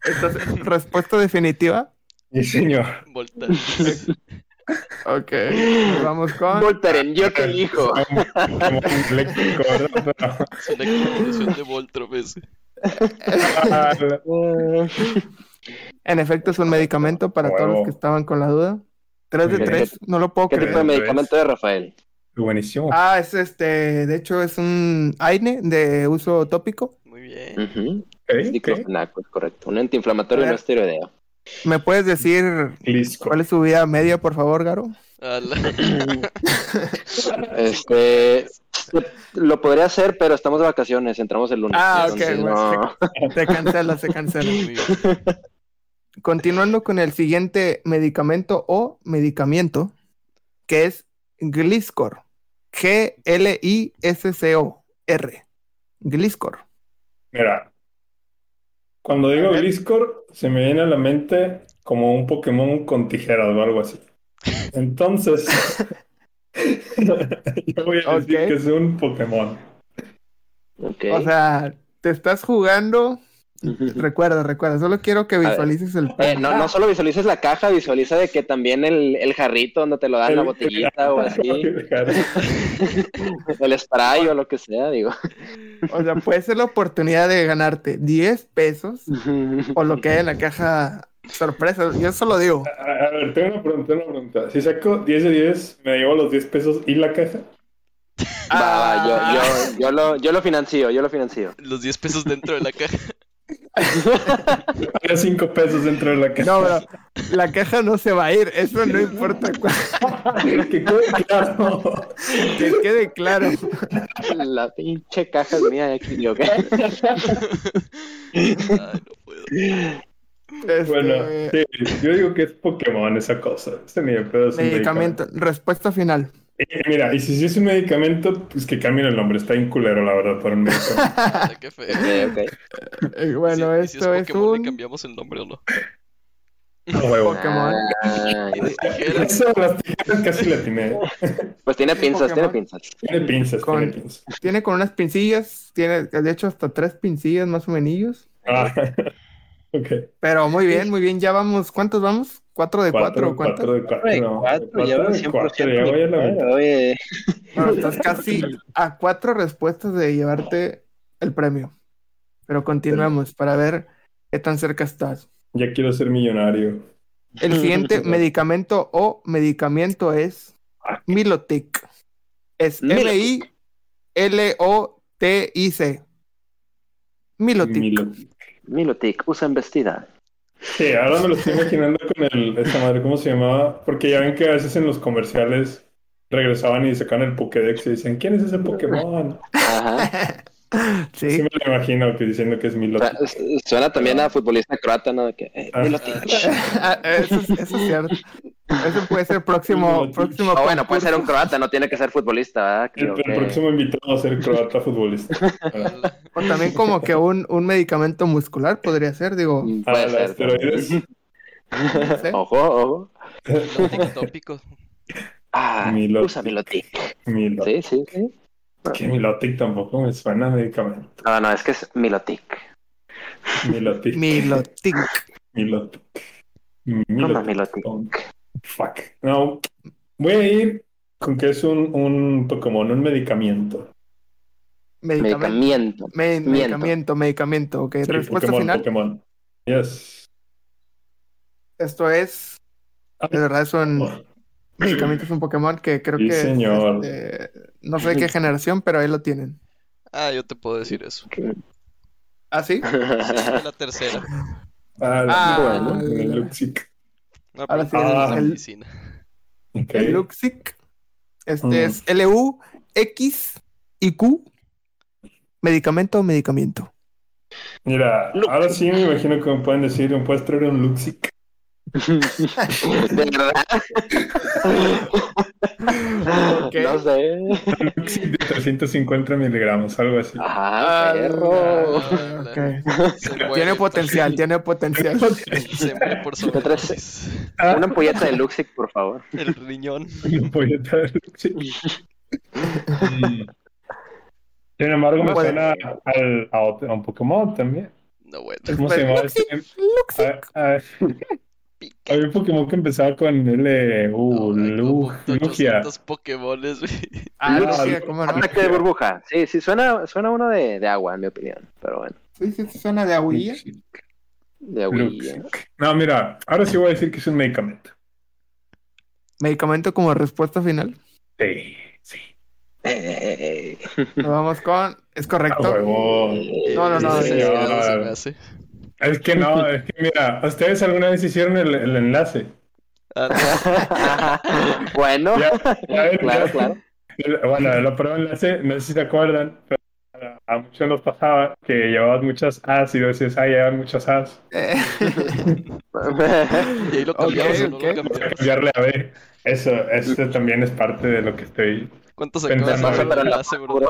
Entonces, respuesta definitiva. Sí, señor. Volta. Ok, vamos con. Voltaren, yo te elijo. Como un eléctrico, ¿verdad? Es una de Voltron ese. En efecto, es un medicamento para todos los que estaban con la duda. 3 de Muy bien. 3, no lo puedo ¿Qué tipo de creer. medicamento de Rafael? Buenísimo. Ah, es este, de hecho es un AINE de uso tópico. Muy bien. Es diclofenaco, es correcto. Un antiinflamatorio no esteroideo. ¿Me puedes decir cuál es su vida media, por favor, Garo? Este, lo podría hacer, pero estamos de vacaciones, entramos el lunes. Ah, ok, entonces bueno, no. Se cancela, se cancela. Muy bien. Continuando con el siguiente medicamento o medicamento, que es Gliscor. G-L-I-S-C-O-R. Gliscor. Mira, cuando digo. Gliscor, se me viene a la mente como un Pokémon con tijeras o algo así. Entonces, yo voy a decir Ok. que es un Pokémon. Ok. O sea, te estás jugando. Recuerda, recuerda, solo quiero que visualices el Eh, no, no solo visualices la caja, visualiza de que también el, el jarrito donde te lo dan, la El- botellita o así, el spray o lo que sea, digo. O sea, puede ser la oportunidad de ganarte 10 pesos o lo que hay en la caja sorpresa. Yo solo digo. A, a ver, tengo una pregunta, tengo una pregunta. Si saco 10 de 10, ¿me llevo los 10 pesos y la caja? Va, Ah. yo, yo, yo, lo, yo lo financio, yo lo financio. Los 10 pesos dentro de la caja. Había 5 pesos dentro de la caja. No, bro, la caja no se va a ir. Eso no importa cuál. que quede claro. Que quede claro. La pinche caja es mía, aquí digo, ¿qué? Ay, no puedo. Este, Bueno, sí, yo digo que es Pokémon esa cosa. Este pedo es un medicamento. Respuesta final. Y mira, y si es un medicamento, pues que cambien el nombre. Está inculero, la verdad, para un medicamento. Qué feo. Ok. Eh, Bueno, Si- y si esto es Pokémon, ¿le un cambiamos el nombre o no? Huevo. Pokémon. Ah. Eso, las tijeras casi la tiene. pues tiene pinzas, tiene pinzas. Tiene pinzas, Con- tiene pinzas. Tiene con unas pincillas. Tiene, de hecho, hasta tres pincillas más o menos. Ah, Pero muy bien, muy bien. Ya vamos. ¿Cuántos vamos? ¿Cuatro de cuatro? cuatro de cuatro. no, cuatro de cuatro, ya voy a la mitad. Oye, Bueno, estás casi a cuatro respuestas de llevarte el premio. Pero continuemos para ver qué tan cerca estás. Ya quiero ser millonario. El siguiente medicamento o medicamento es Milotic. Es Milotic. M-I-L-O-T-I-C. Milotic. Milo. Milotic, usa embestida. Sí, ahora me lo estoy imaginando con el, esa madre, ¿cómo se llamaba? Porque ya ven que a veces en los comerciales regresaban y sacaban el Pokédex y decían, ¿quién es ese Pokémon? Ajá. Sí Sí. me lo imagino que diciendo que es Milo. Su- su- Suena también a futbolista croata, ¿no? De que, eh, Ah. Milotic. Ah, Eso, es- eso es cierto. Eso puede ser próximo, Milotic. próximo O bueno, puede ser un croata, no tiene que ser futbolista, ¿verdad? El, Creo el que- próximo invitado a ser croata futbolista. Ah, O también como que un, un medicamento muscular podría ser, digo. Mm, Ah, Puede la ser. esteroides. sé. Ojo, ojo. Tópico, tópico. Ah, Milotic. usa Milotic. Milo. Sí, sí, sí. Que Milotic tampoco me suena a medicamento. No, no, es que es Milotic. Milotic. Milotic. Milotic. No, no, Milotic. Milotic. Fuck. No, voy a ir con que es un, un Pokémon, un medicamento. Medicamento. Medicamiento. Me- Miento. medicamento, medicamento. Ok, Sí, respuesta Pokémon, final. Pokémon. Yes. Esto es. De verdad es un Oh, Medicamento es un Pokémon que creo Sí, que es, señor. este, no sé de qué generación, pero ahí lo tienen. Ah, yo te puedo decir eso. ¿Ah, sí? Es de la tercera. Ah, Ah, bueno, el-. No, Ahora sí, en el- la el- medicina. Ok. El Luxic. Este Mm. es LU, X y Q. Medicamento o medicamento. Mira, ahora sí me imagino que me pueden decir, ¿me puedes traer un Luxic? ¿De verdad? Ok. No sé. De 350 miligramos, algo así. Perro. Ah, ok. Se muere Tiene potencial, tiene potencial. Se muere por sobredosis. Ah, Una ampolleta de Luxic, por favor. El riñón. un pollito de Luxic. Mm. Sin embargo, me Puede- suena al, a, otro- a un Pokémon también. No, bueno. ¿Cómo se llama? Luxic, este? Luxic. Había un Pokémon que empezaba con L, U, No, hay Lu, Lugia. 800 Pokémones, güey. Ah, Lugia, ¿cómo no? Ataque de burbuja. Sí, sí, suena, suena uno de, de agua, en mi opinión. Pero bueno, Sí, sí, suena de aguilla. de aguilla. Luxic. No, mira, ahora sí voy a decir que es un medicamento. Medicamento como respuesta final. Sí, sí. Eh, Nos vamos con. Es correcto. No, no, no. Sí, sí, sí, Es que no, es que mira, ¿ustedes alguna vez hicieron el, el enlace? Ah, bueno, Ya, ya ven, claro, ya. claro. Bueno, la prueba de enlace, no sé si se acuerdan, pero a muchos nos pasaba que llevabas muchas As y decías, ah, llevan muchas As. Eh, y ahí lo cambiamos no lo. Cambiarle a B. Eso, eso también es parte de lo que estoy. ¿Cuánto sacamos Pensando en- la enlace, bro?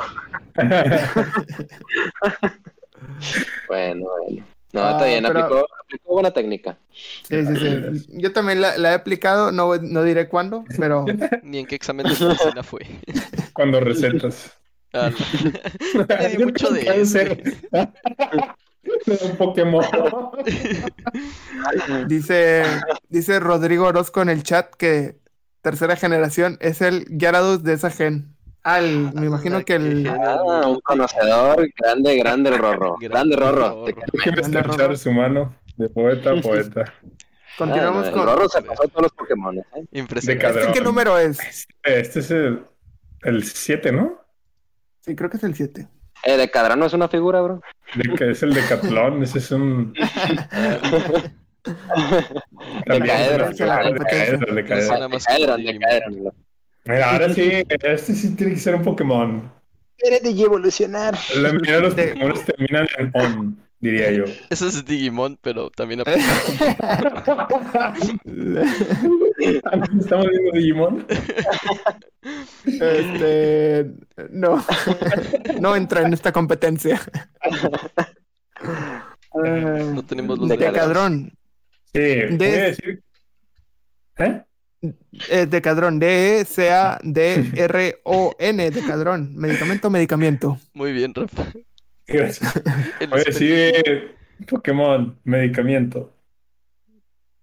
Bueno, bueno. No, Ah, está bien, pero- aplicó, aplicó buena técnica. Sí, sí, sí. Yo también la, la he aplicado, no, no diré cuándo, pero Ni en qué examen de medicina fue. Cuando recetas. Ah, no. Di mucho de eso. un Pokémon. dice, dice Rodrigo Orozco en el chat que tercera generación es el Gyarados de esa gen. Ah, el- me imagino que el. Ah, un conocedor grande, grande el Rorro. Grande Rorro. Déjenme estrechar su mano de poeta a poeta. Continuamos Ah, el con. Rorro se pasó todos los Pokémon. ¿eh? Impresionante. De ¿Este qué número es? Este es el, el 7, ¿no? Sí, creo que es el 7. Eh, de Cadrano es una figura, bro. De que es el Decatlón, ese es un. Decaedron, es la el competencia. Decaedron, Mira, ahora sí, este sí tiene que ser un Pokémon. Eres de evolucionar. La mayoría de los Pokémon terminan en on, diría yo. Ese es Digimon, pero también Eh. ¿Estamos viendo Digimon? Este. No. No entra en esta competencia. no tenemos los De de Decadrón. Sí, voy De- a decir. ¿Eh? Eh, Decadrón. D-E-C-A-D-R-O-N. Decadrón. Medicamento, medicamento. Muy bien, Rafa. Gracias. Pokémon, medicamento.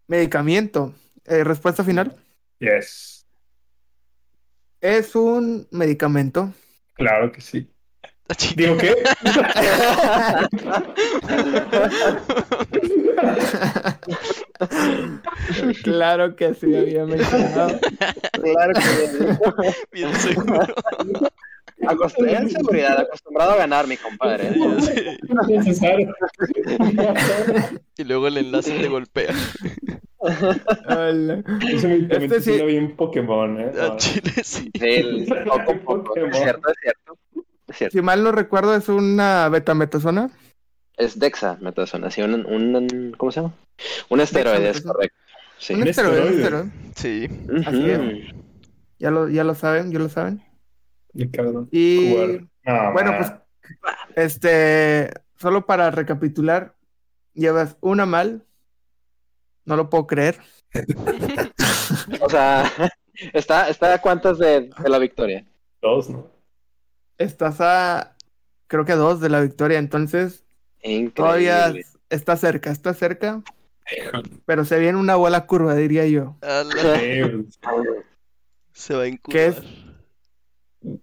Medicamento. Eh, respuesta final. Yes. Es un medicamento. Claro que sí. Ah. ¿Digo qué? claro que sí, había mencionado. Claro que Bien seguro. Acostumbrado en seguridad, acostumbrado a ganar, mi compadre. ¿eh? Necesario. Y luego el enlace te golpea. Hola. Ese medicamento Este sí- sí lo vi en Pokémon, ¿eh? A Chile sí. Sí, el- poco poco. Es cierto, es cierto. Es cierto. Si mal no recuerdo, es una betametasona. Es Dexa, metasona. Sí, un, un, ¿cómo se llama? Un esteroide, es correcto. Sí. Un Un esteroide, un esteroide. esteroide. Sí. Así es. Ya lo, ya lo saben, ya lo saben. Y cabrón. Y Jugar. No, bueno, man. pues, este, solo para recapitular, llevas una mal. No lo puedo creer. O sea, está, está a cuántas de, de la victoria. Dos, ¿no? Estás a, creo que dos de la victoria, entonces Increíble. todavía está cerca, está cerca, pero se viene una bola curva, diría yo. Se va a ¿Qué incurvar. es?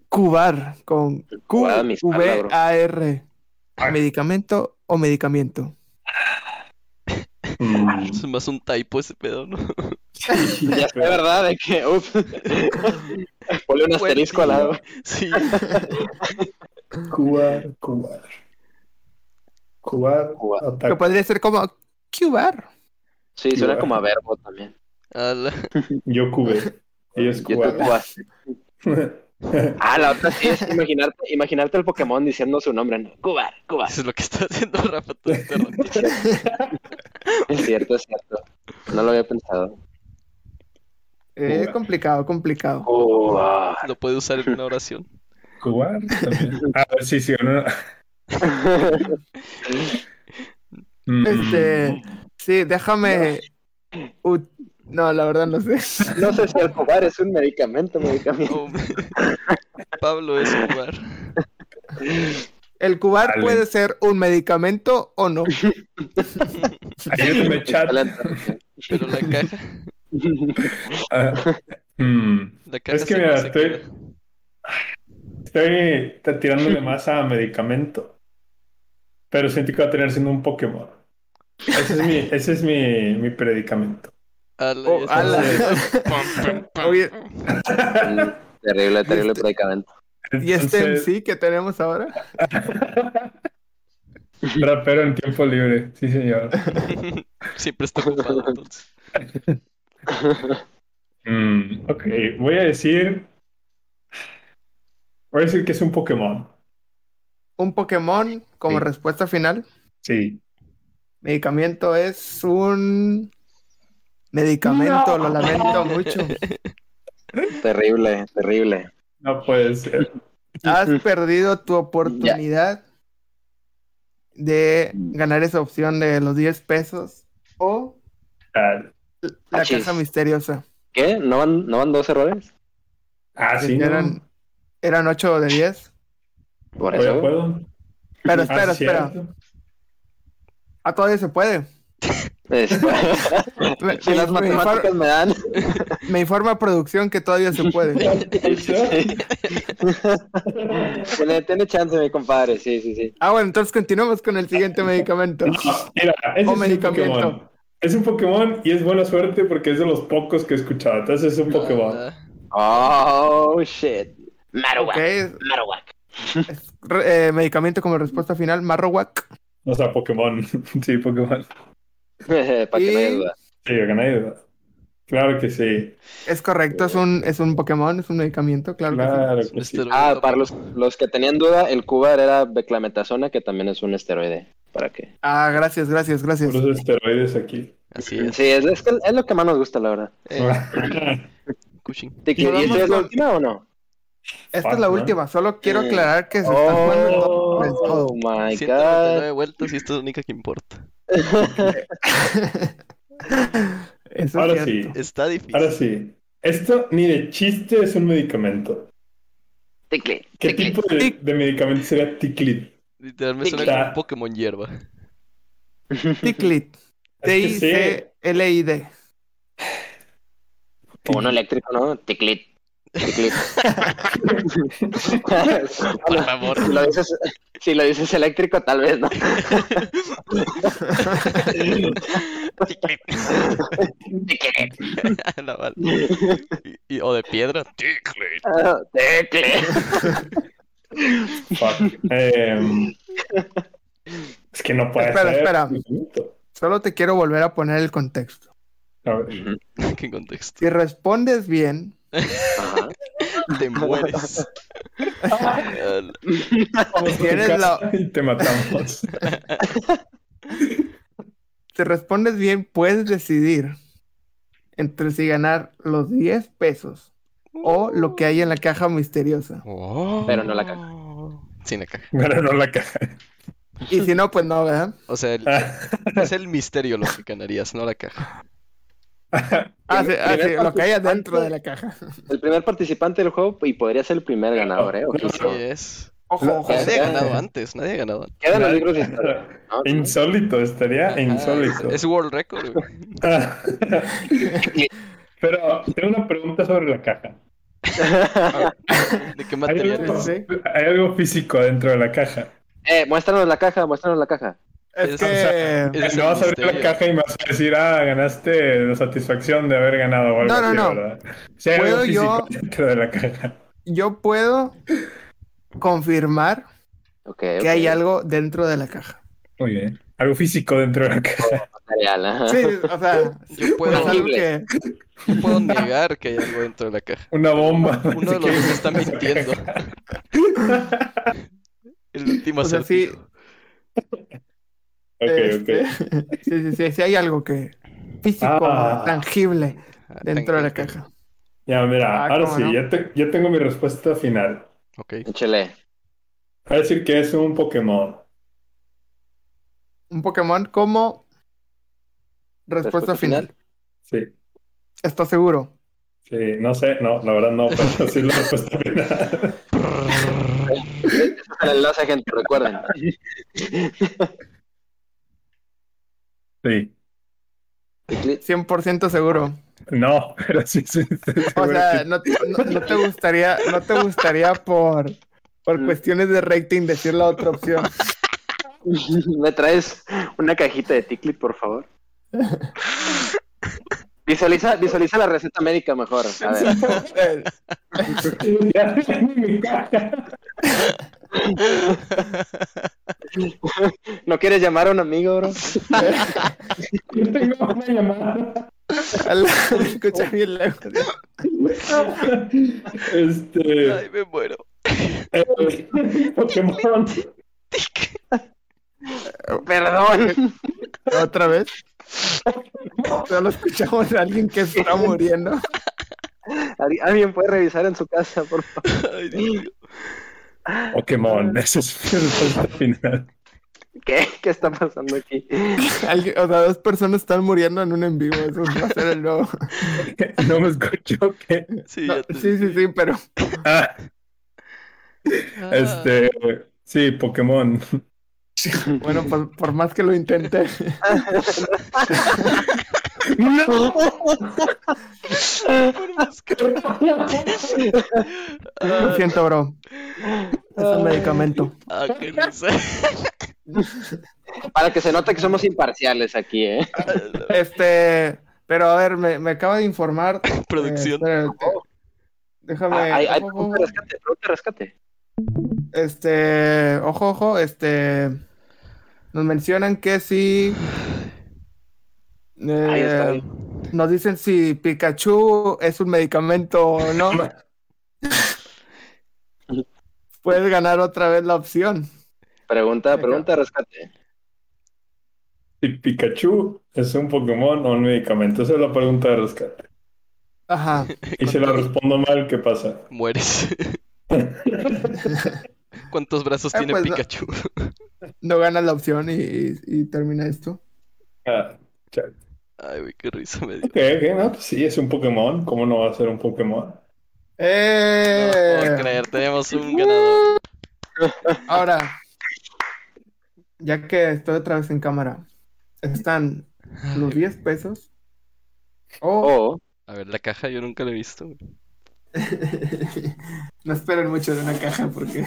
Cubar, con espalda, bro. Q-V-A-R. Ay. ¿Medicamento o medicamento? mm, Es más un typo ese pedo, ¿no? Ya sé, ¿verdad? De que, uff. Ponle un asterisco al lado. Sí. Cubar, cubar. Cubar, Cubar. Que podría ser como cubar. Sí, suena como a verbo también. Ala. Yo cubé. Ellos cubaste. Ah, la otra sí es imaginarte, imaginarte el Pokémon diciendo su nombre, ¿no? Cubar, Cubar. Eso es lo que está haciendo Rafa todo este. Es cierto, es cierto. No lo había pensado. Es Cubar. complicado, complicado. Lo puede usar en una oración. Cubar también. Ah, sí, sí. No. Mm. Este, sí, déjame. No, la verdad no sé. No sé si el Cubar es un medicamento, medicamento. Oh, Pablo es jugar. ¿El cubar Dale. puede ser un medicamento o no? Ayúdame, chat. Pero la caja, Ah, mm. la caja Es que mira, estoy- Estoy tirándole más a medicamento. Pero siento que va a tener siendo un Pokémon. Ese es mi, ese es mi, mi predicamento. Ala, Oh, ala. Oye, Terrible, terrible Este- predicamento. ¿y este Entonces, MC que tenemos ahora? Rapero en tiempo libre. Sí, señor. Siempre está ocupado entonces. Mm, ok, voy a decir. Voy a decir que es un Pokémon. Un Pokémon como Sí. respuesta final. Sí. Medicamento es un medicamento, lo lamento mucho. Terrible, terrible. No puede ser. Has perdido tu oportunidad de ganar esa opción de los 10 pesos o Ah, la Achis. caja misteriosa. ¿Qué? ¿No van, ¿No van dos errores? Ah, sí, no. eran, eran 8 de 10. Por eso. puedo. Pero Ah, espera, espera. cierto. Ah, todavía se puede. Me, si me- las me matemáticas me dan. me informa producción que todavía se puede. tiene, tiene chance, mi compadre. Sí, sí, sí. Ah, bueno, entonces continuamos con el siguiente medicamento. No, mira, ese O es un medicamento. Pokémon. Es un Pokémon y es buena suerte porque es de los pocos que he escuchado. Entonces es un Pokémon. Ah, Oh, shit. Marowak. es- Marowak. es eh, medicamento como respuesta final, Marowak. O sea, Pokémon. Sí, Pokémon. Para que no haya Y- duda. Sí, gané duda. Claro que sí. Es correcto, es un, es un Pokémon, es un medicamento, claro, que sí. Claro es un que sí. Ah, para los, los que tenían duda, el Cubar era beclametasona, que también es un esteroide. ¿Para qué? Ah, gracias, gracias, gracias. Puros esteroides aquí. Así es. Sí, es, es, que es lo que más nos gusta, la verdad. Eh, Cushing. Tiki, Y ¿Y vamos esta es la última o no? Esta es la última, solo quiero aclarar que se está jugando todo por el todo. Oh my 199 god. vueltas y esta es la única que importa. Eso Ahora es sí. Está difícil. Ahora sí. Esto ni de chiste es un medicamento. Ticle, ¿Qué tipo de, de medicamento sería Ticlit? Literalmente suena como un Pokémon hierba. Ticlit. T-I-C-L-I-D. O uno eléctrico, ¿no? Ticlit. Por favor. si, lo dices, si lo dices eléctrico, tal vez, ¿no? Ticlit. La vale. Y- y- o de piedra. Ticlet. Ah, Ticlit. Fuck. Em, es que no puede Espera, ser. espera. Solo te quiero volver a poner el contexto. A ver. ¿Qué contexto? Si respondes bien, Ajá. Te mueres. Tienes casa la- y te matamos. si respondes bien, puedes decidir entre si ganar los 10 pesos o lo que hay en la caja misteriosa. Pero no la caja. Sin la caja. Pero no la caja. Y si no, pues no, ¿verdad? O sea, el- es el misterio lo que ganarías, no la caja. Ah, sí, ah, sí, lo que hay adentro de la caja. El primer participante del juego y podría ser el primer ganador, ¿eh? Así Ojito. es. Ojo, ojo. Nadie ha ganado antes, nadie ha ganado antes. Quedan los libros de historia. ¿no? Insólito, estaría Ajá, insólito. Es, es World Record, güey. Pero tengo una pregunta sobre la caja. ¿De qué ¿Hay material algo, es? Sí. hay algo físico dentro de la caja? Eh, muéstranos la caja, muéstranos la caja. Es Es- que... Es no vas a abrir la caja y me vas a decir, ah, ganaste la satisfacción de haber ganado o algo No, no, así, no. ¿verdad? Si hay ¿Puedo yo? dentro de la caja. Yo puedo confirmar Ok, que hay algo dentro de la caja. Muy bien. Algo físico dentro de la caja. Material, ajá. Sí, o sea, Yo no puedo, algo que... yo puedo negar que hay algo dentro de la caja. Una bomba. Uno de los dos está mintiendo. El último O sea, sí, acertijo. Ok, este, ok. sí, sí, sí, sí hay algo que... Físico, Ah. tangible, Ah, dentro de la tangente. caja. Ya, mira, Ah, ahora ¿cómo sí, no? ya, te- ya tengo mi respuesta final. Ok. Échale. Voy a decir que es un Pokémon. Un Pokémon como respuesta, Respuesta final. final. Sí, ¿Estás seguro? sí, no sé, no, la verdad no, pero sí la respuesta final. El enlace, gente, recuerden. Sí. 100% seguro. No, pero sí, O sea, que- no, no- no te gustaría, no te gustaría por, por Mm. cuestiones de rating decir la otra opción. ¿Me traes una cajita de Ticlit, por favor? Visualiza, visualiza la receta médica mejor. A ver. ¿No quieres llamar a un amigo, bro? Yo tengo una llamada. escucha bien lejos. Este. Ay, me muero. eh, Pokémon. Perdón. Otra vez. Solo escuchamos a alguien que está muriendo. ¿Alguien- ¿Alguien puede revisar en su casa, por favor? Ay, Dios mío. Pokémon, esa es respuesta final. ¿Qué? ¿Qué está pasando aquí? O sea, dos personas están muriendo en un en vivo. Eso va a ser el nuevo. No me escucho que. Sí, No, ya te- sí, sí, sí, pero Ah, Ah, este. Sí, Pokémon. bueno, por, por más que lo intente. que- Lo siento, bro. Es un medicamento. Ah, qué risa. Para que se note que somos imparciales aquí, ¿eh? Este, pero a ver, me, me acaba de informar. eh, Producción. espérate. déjame. Ah, hay, hay ojo, rescate. este, ojo, ojo, este. Nos mencionan que si. Eh, Ahí está, ahí. nos dicen si Pikachu es un medicamento o no. Puedes ganar otra vez la opción. Pregunta, pregunta rescate. Si Pikachu es un Pokémon o un medicamento, esa es la pregunta de rescate. Ajá. Y si la respondo mal, ¿qué pasa? Mueres. ¿Cuántos brazos Ah, tiene pues no. Pikachu? No ganas la opción y, y- y termina esto. Ah, chale. Ay, güey, qué risa me dio. Ok, ok, no, pues sí, es un Pokémon. ¿Cómo no va a ser un Pokémon? No ¡Eh! puedo creer, tenemos un ganador. Ahora, ya que estoy otra vez en cámara, están los 10 pesos. O O A ver, la caja yo nunca la he visto. no esperen mucho de una caja porque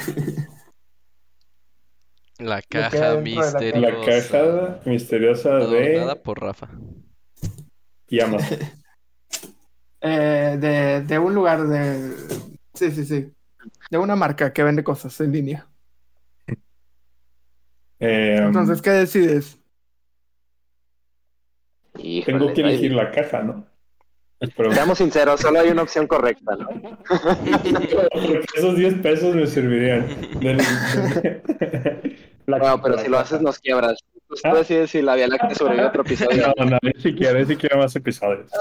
La caja de la caja. La misteriosa. misteriosa Adornada de por Rafa. Yamaha. eh, de, de un lugar de... Sí, sí, sí. De una marca que vende cosas en línea. Eh, Entonces, ¿qué decides? híjole, tengo que elegir la caja, ¿no? Pero Seamos sinceros, solo hay una opción correcta, ¿no? porque esos 10 pesos me servirían. No, pero la si lo haces nos quiebras. Tú decides si la Vía Láctea sobrevive a otro episodio. No, no, ni siquiera, ni siquiera más episodios.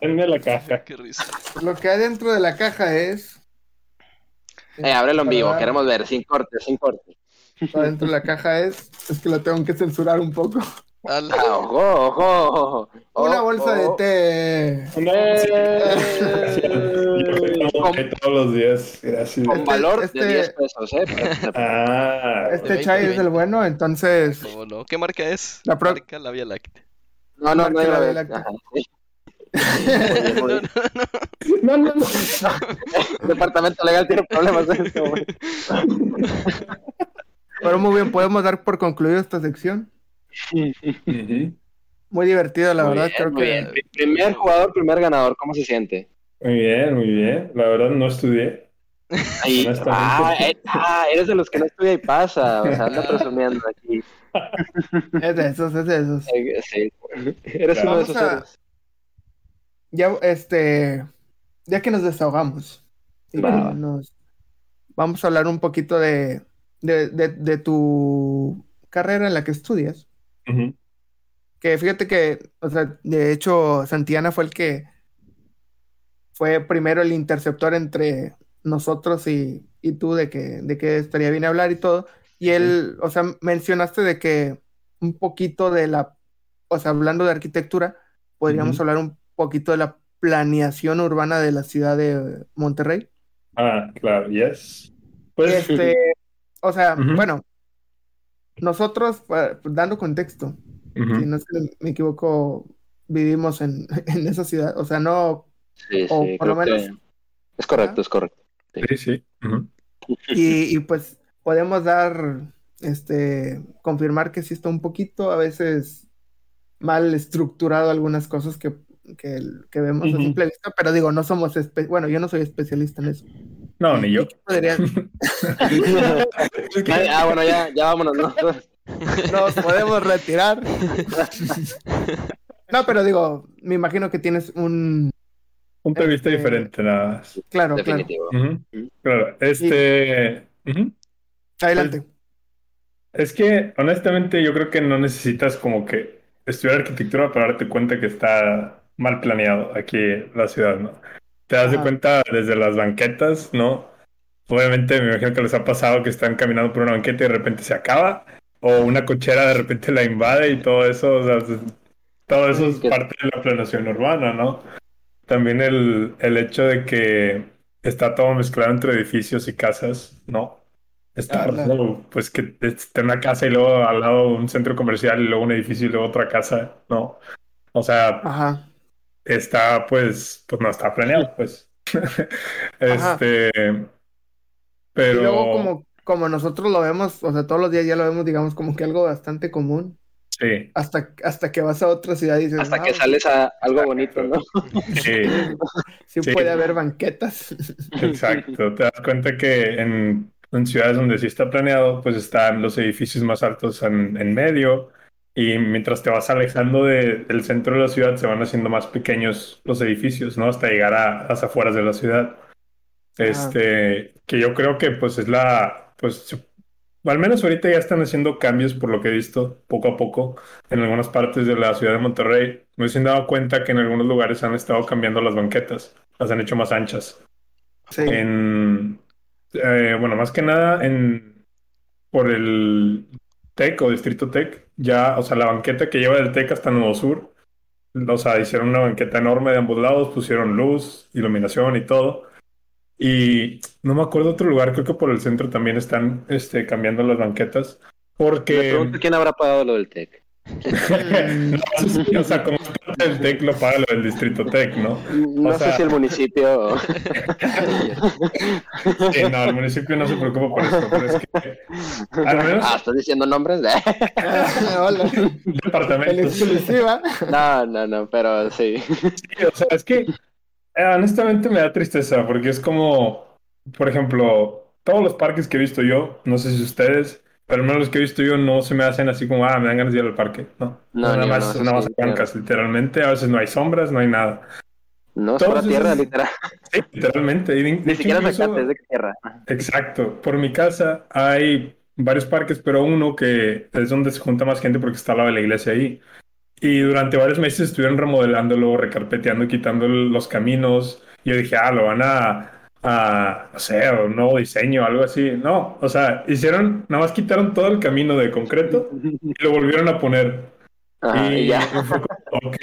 Denme la caja. Qué risa. Lo que hay dentro de la caja es... Eh, ábrelo en vivo, queremos ver, sin corte, sin corte. Dentro de la caja es... Es que lo tengo que censurar un poco. Ala. Ah, ojo, ojo. Una Oh, bolsa de té. Té todos los días. Gracias. Con Este- valor este- de 10 pesos, ¿eh? Ah, Este chai 20, es el bueno, entonces... ¿Cómo no? ¿Qué marca es? La pro- Marca la Vía Láctea. No, no, no, Marca iba a la ver. Vía Láctea. Bien. no, no, no. El departamento legal tiene problemas en este momento. Pero muy bien, podemos dar por concluido esta sección. Muy divertido, la verdad. creo que... Primer jugador, primer ganador, ¿cómo se siente? Muy bien, muy bien. La verdad no estudié. ah, eh, ah, eres de los que no estudia y pasa. O sea, anda presumiendo aquí. Es de esos, es de esos. Eh, sí. Eres uno de esos. Ya, este. Ya que nos desahogamos. Nos, vamos a hablar un poquito de, de, de, tu carrera en la que estudias. Que fíjate que, o sea, de hecho, Santiana fue el que fue primero el interceptor entre nosotros y, y tú de que, de que estaría bien hablar y todo. Y él, o sea, mencionaste de que un poquito de la, o sea, hablando de arquitectura, podríamos hablar un poquito de la planeación urbana de la ciudad de Monterrey. Ah, claro, yes. Pues... Este, o sea, bueno, nosotros, dando contexto, si no es que me equivoco, vivimos en, en esa ciudad, o sea, no, sí, o por lo menos... Es correcto, es correcto. Sí, sí. y, y, pues podemos dar, este, confirmar que sí está un poquito a veces mal estructurado algunas cosas que, que, que vemos a simple vista, pero digo, no somos, bueno, yo no soy especialista en eso. No, ni yo. ah, bueno, ya, ya vámonos. ¿no? Nos podemos retirar. no, pero digo, me imagino que tienes un... Punto de vista este, diferente, nada más. Claro, Definitivo. claro. Claro, este... Adelante. Es que, honestamente, yo creo que no necesitas como que estudiar arquitectura para darte cuenta que está mal planeado aquí la ciudad, ¿no? Te das de cuenta desde las banquetas, ¿no? Obviamente me imagino que les ha pasado que están caminando por una banqueta y de repente se acaba, o una cochera de repente la invade y todo eso, o sea, todo eso es parte de la planeación urbana, ¿no? También el, el hecho de que está todo mezclado entre edificios y casas, ¿no? Está ah, pues que esté una casa y luego al lado un centro comercial y luego un edificio y luego otra casa, ¿no? O sea, Ajá está pues, pues no está planeado, pues. este, pero... Y luego como, como nosotros lo vemos, o sea, todos los días ya lo vemos, digamos, como que algo bastante común. Sí. Hasta, hasta que vas a otra ciudad y dices... Hasta que sales a algo bonito, ¿no? Sí. sí, puede haber banquetas. Exacto. Te das cuenta que en, en, ciudades donde sí está planeado, pues están los edificios más altos en, en medio y mientras te vas alejando del centro de la ciudad, se van haciendo más pequeños los edificios, ¿no? Hasta llegar a las afueras de la ciudad. Este, que yo creo que pues es la, pues, al menos ahorita ya están haciendo cambios por lo que he visto poco a poco en algunas partes de la ciudad de Monterrey. Me he dado cuenta que en algunos lugares han estado cambiando las banquetas, las han hecho más anchas. Sí. En, eh, bueno, más que nada en, por el Tech o Distrito Tech, ya, o sea, la banqueta que lleva del Tech hasta Nuevo Sur, o sea, hicieron una banqueta enorme de ambos lados, pusieron luz, iluminación y todo. Y no me acuerdo otro lugar, creo que por el centro también están este, cambiando las banquetas. Porque. Me pregunto quién habrá pagado lo del TEC. o sea, como el TEC lo paga lo del distrito TEC, ¿no? No sé si el municipio. sí, no, el municipio no se preocupa por eso, pero es que. Al menos... Ah, ¿estás diciendo nombres? de Hola. Departamento. exclusiva. No, no, no, pero sí. Sí, o sea, es que eh, honestamente me da tristeza porque es como, por ejemplo, todos los parques que he visto yo, no sé si ustedes pero al menos los que he visto yo no se me hacen así como, ah, me dan ganas de ir al parque. No, no nada más, no, nada más blancas, literalmente. A veces no hay sombras, no hay nada. No, es para tierra, literal. Sí, literalmente. Ni siquiera incluso... es de tierra. Exacto. Por mi casa hay varios parques, pero uno que es donde se junta más gente porque está al lado de la iglesia ahí. Y durante varios meses estuvieron remodelándolo, recarpeteando, quitando los caminos. Y yo dije, ah, lo van a a, no sé, un nuevo diseño, algo así. No, o sea, hicieron, nada más quitaron todo el camino de concreto y lo volvieron a poner. y ya. Fue ok,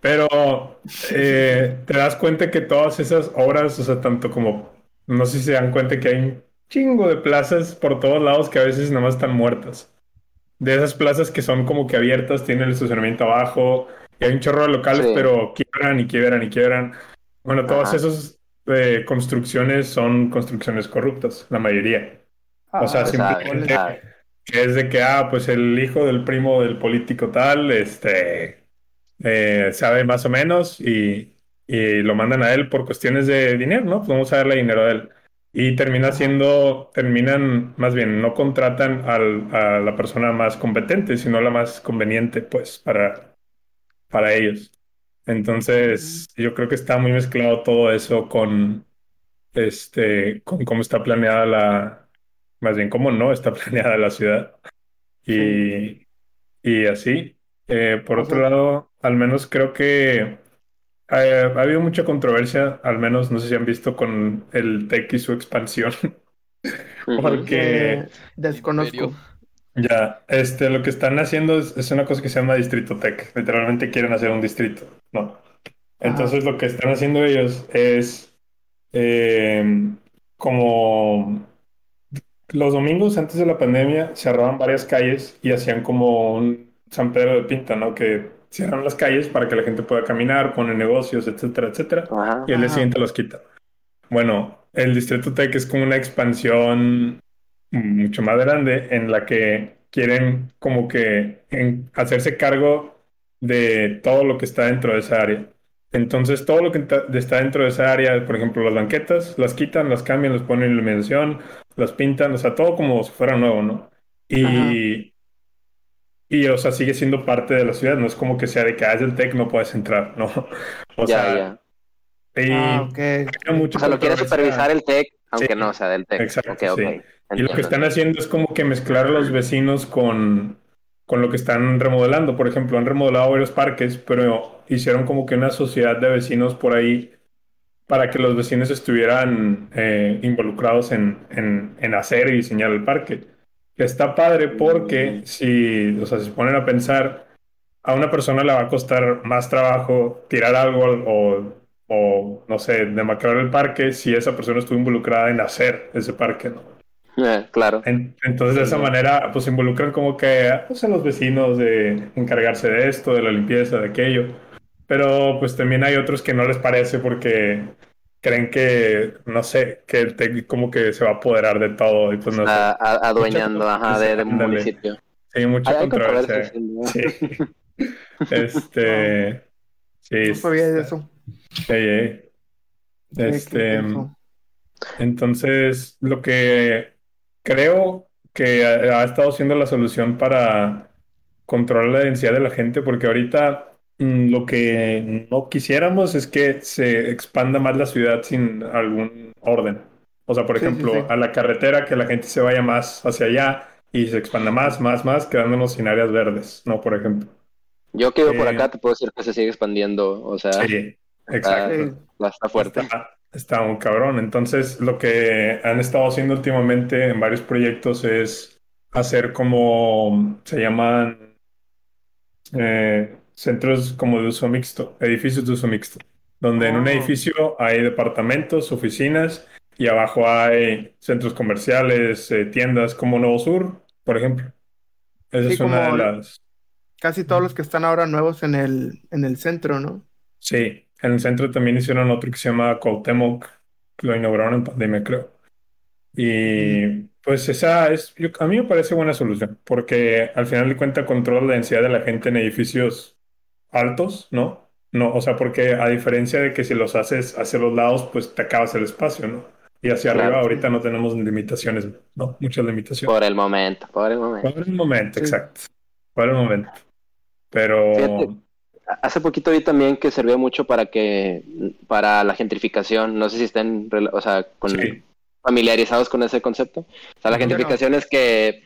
pero eh, te das cuenta que todas esas obras, o sea, tanto como, no sé si se dan cuenta que hay un chingo de plazas por todos lados que a veces nada más están muertas. De esas plazas que son como que abiertas, tienen el estacionamiento abajo, y hay un chorro de locales, pero quiebran y quiebran y quiebran. Bueno, todos esos construcciones son construcciones corruptas, la mayoría. o sea, ah, simplemente que es de que, ah, pues el hijo del primo del político tal, este, eh, sabe más o menos y, y, lo mandan a él por cuestiones de dinero, ¿no? Pues vamos a darle dinero a él. Y termina siendo, terminan, más bien, no contratan al, a la persona más competente, sino la más conveniente, pues, para, para ellos. Entonces, yo creo que está muy mezclado todo eso con, este, con cómo está planeada la, más bien cómo no está planeada la ciudad. Y, y así. Eh, por otro lado, al menos creo que eh, ha habido mucha controversia, al menos no sé si han visto con el TEC y su expansión. Porque Eh, desconozco. ya, este, lo que están haciendo es, es una cosa que se llama Distrito Tech. Literalmente quieren hacer un distrito, ¿no? Entonces lo que están haciendo ellos es eh, como los domingos antes de la pandemia cerraban varias calles y hacían como un San Pedro de Pinta, ¿no? Que cierran las calles para que la gente pueda caminar, ponen negocios, etcétera, etcétera. Ajá. Y el día siguiente los quitan. Bueno, el Distrito Tech es como una expansión mucho más grande en la que quieren como que en- hacerse cargo de todo lo que está dentro de esa área. Entonces, todo lo que está dentro de esa área, por ejemplo, las banquetas, las quitan, las cambian, les ponen iluminación, las pintan, o sea, todo como si fuera nuevo, ¿no? Y, y, o sea, sigue siendo parte de la ciudad, no es como que sea de que ah, es del TEC, no puedes entrar, ¿no? O Ya, sea, ya. y Ah, ok. hay mucha O sea, lo quiere supervisar el TEC, aunque Sí, no sea del TEC. exacto, sí. Y lo que están haciendo es como que mezclar a los vecinos con, con lo que están remodelando. Por ejemplo, han remodelado varios parques, pero hicieron como que una sociedad de vecinos por ahí para que los vecinos estuvieran eh, involucrados en, en, en hacer y diseñar el parque. Que está padre porque si, o sea, si se ponen a pensar, a una persona le va a costar más trabajo tirar algo o, o no sé, demacrar el parque si esa persona estuvo involucrada en hacer ese parque, ¿no? Eh, claro. En- entonces, de esa manera, pues involucran como que pues, a los vecinos de encargarse de esto, de la limpieza, de aquello. Pero pues también hay otros que no les parece porque creen que, no sé, que el TEC como que se va a apoderar de todo y pues no sé. A- adueñando, ajá, de, de un Ándale. municipio. Hay mucha Hay, hay controversia. controversia, sí. Sí. Este. Sí. No sabía de eso. Ey, ey. Sí, qué Este. Entonces, lo que creo que ha, ha estado siendo la solución para controlar la densidad de la gente, porque ahorita lo que no quisiéramos es que se expanda más la ciudad sin algún orden. O sea, por Sí, sí, ejemplo, sí. a la carretera, que la gente se vaya más hacia allá y se expanda más, más, más, quedándonos sin áreas verdes, ¿no? Por ejemplo. Yo que vivo por Eh, acá te puedo decir que se sigue expandiendo, o sea, Sí, exacto. Está fuerte. Está, está un cabrón. Entonces, lo que han estado haciendo últimamente en varios proyectos es hacer como se llaman eh, centros como de uso mixto, edificios de uso mixto, donde en un Oh. edificio hay departamentos, oficinas y abajo hay centros comerciales, eh, tiendas como Nuevo Sur, por ejemplo. Esa Sí, es una de las... Casi todos los que están ahora nuevos en el, en el centro, ¿no? Sí, en el centro también hicieron otro que se llama Cuauhtémoc, que lo inauguraron en pandemia, creo. Y pues esa es, yo- a mí me parece buena solución, porque al final de cuentas controla la densidad de la gente en edificios altos, ¿no? No, o sea, porque a diferencia de que si los haces hacia los lados, pues te acabas el espacio, ¿no? Y hacia Claro. arriba ahorita no tenemos limitaciones, ¿no? Muchas limitaciones. Por el momento, por el momento. Por el momento, Sí. exacto. Por el momento. Pero Fíjate. Hace poquito vi también que servía mucho para que, para la gentrificación, no sé si estén, o sea, con, Sí. familiarizados con ese concepto. O sea, la no. gentrificación es que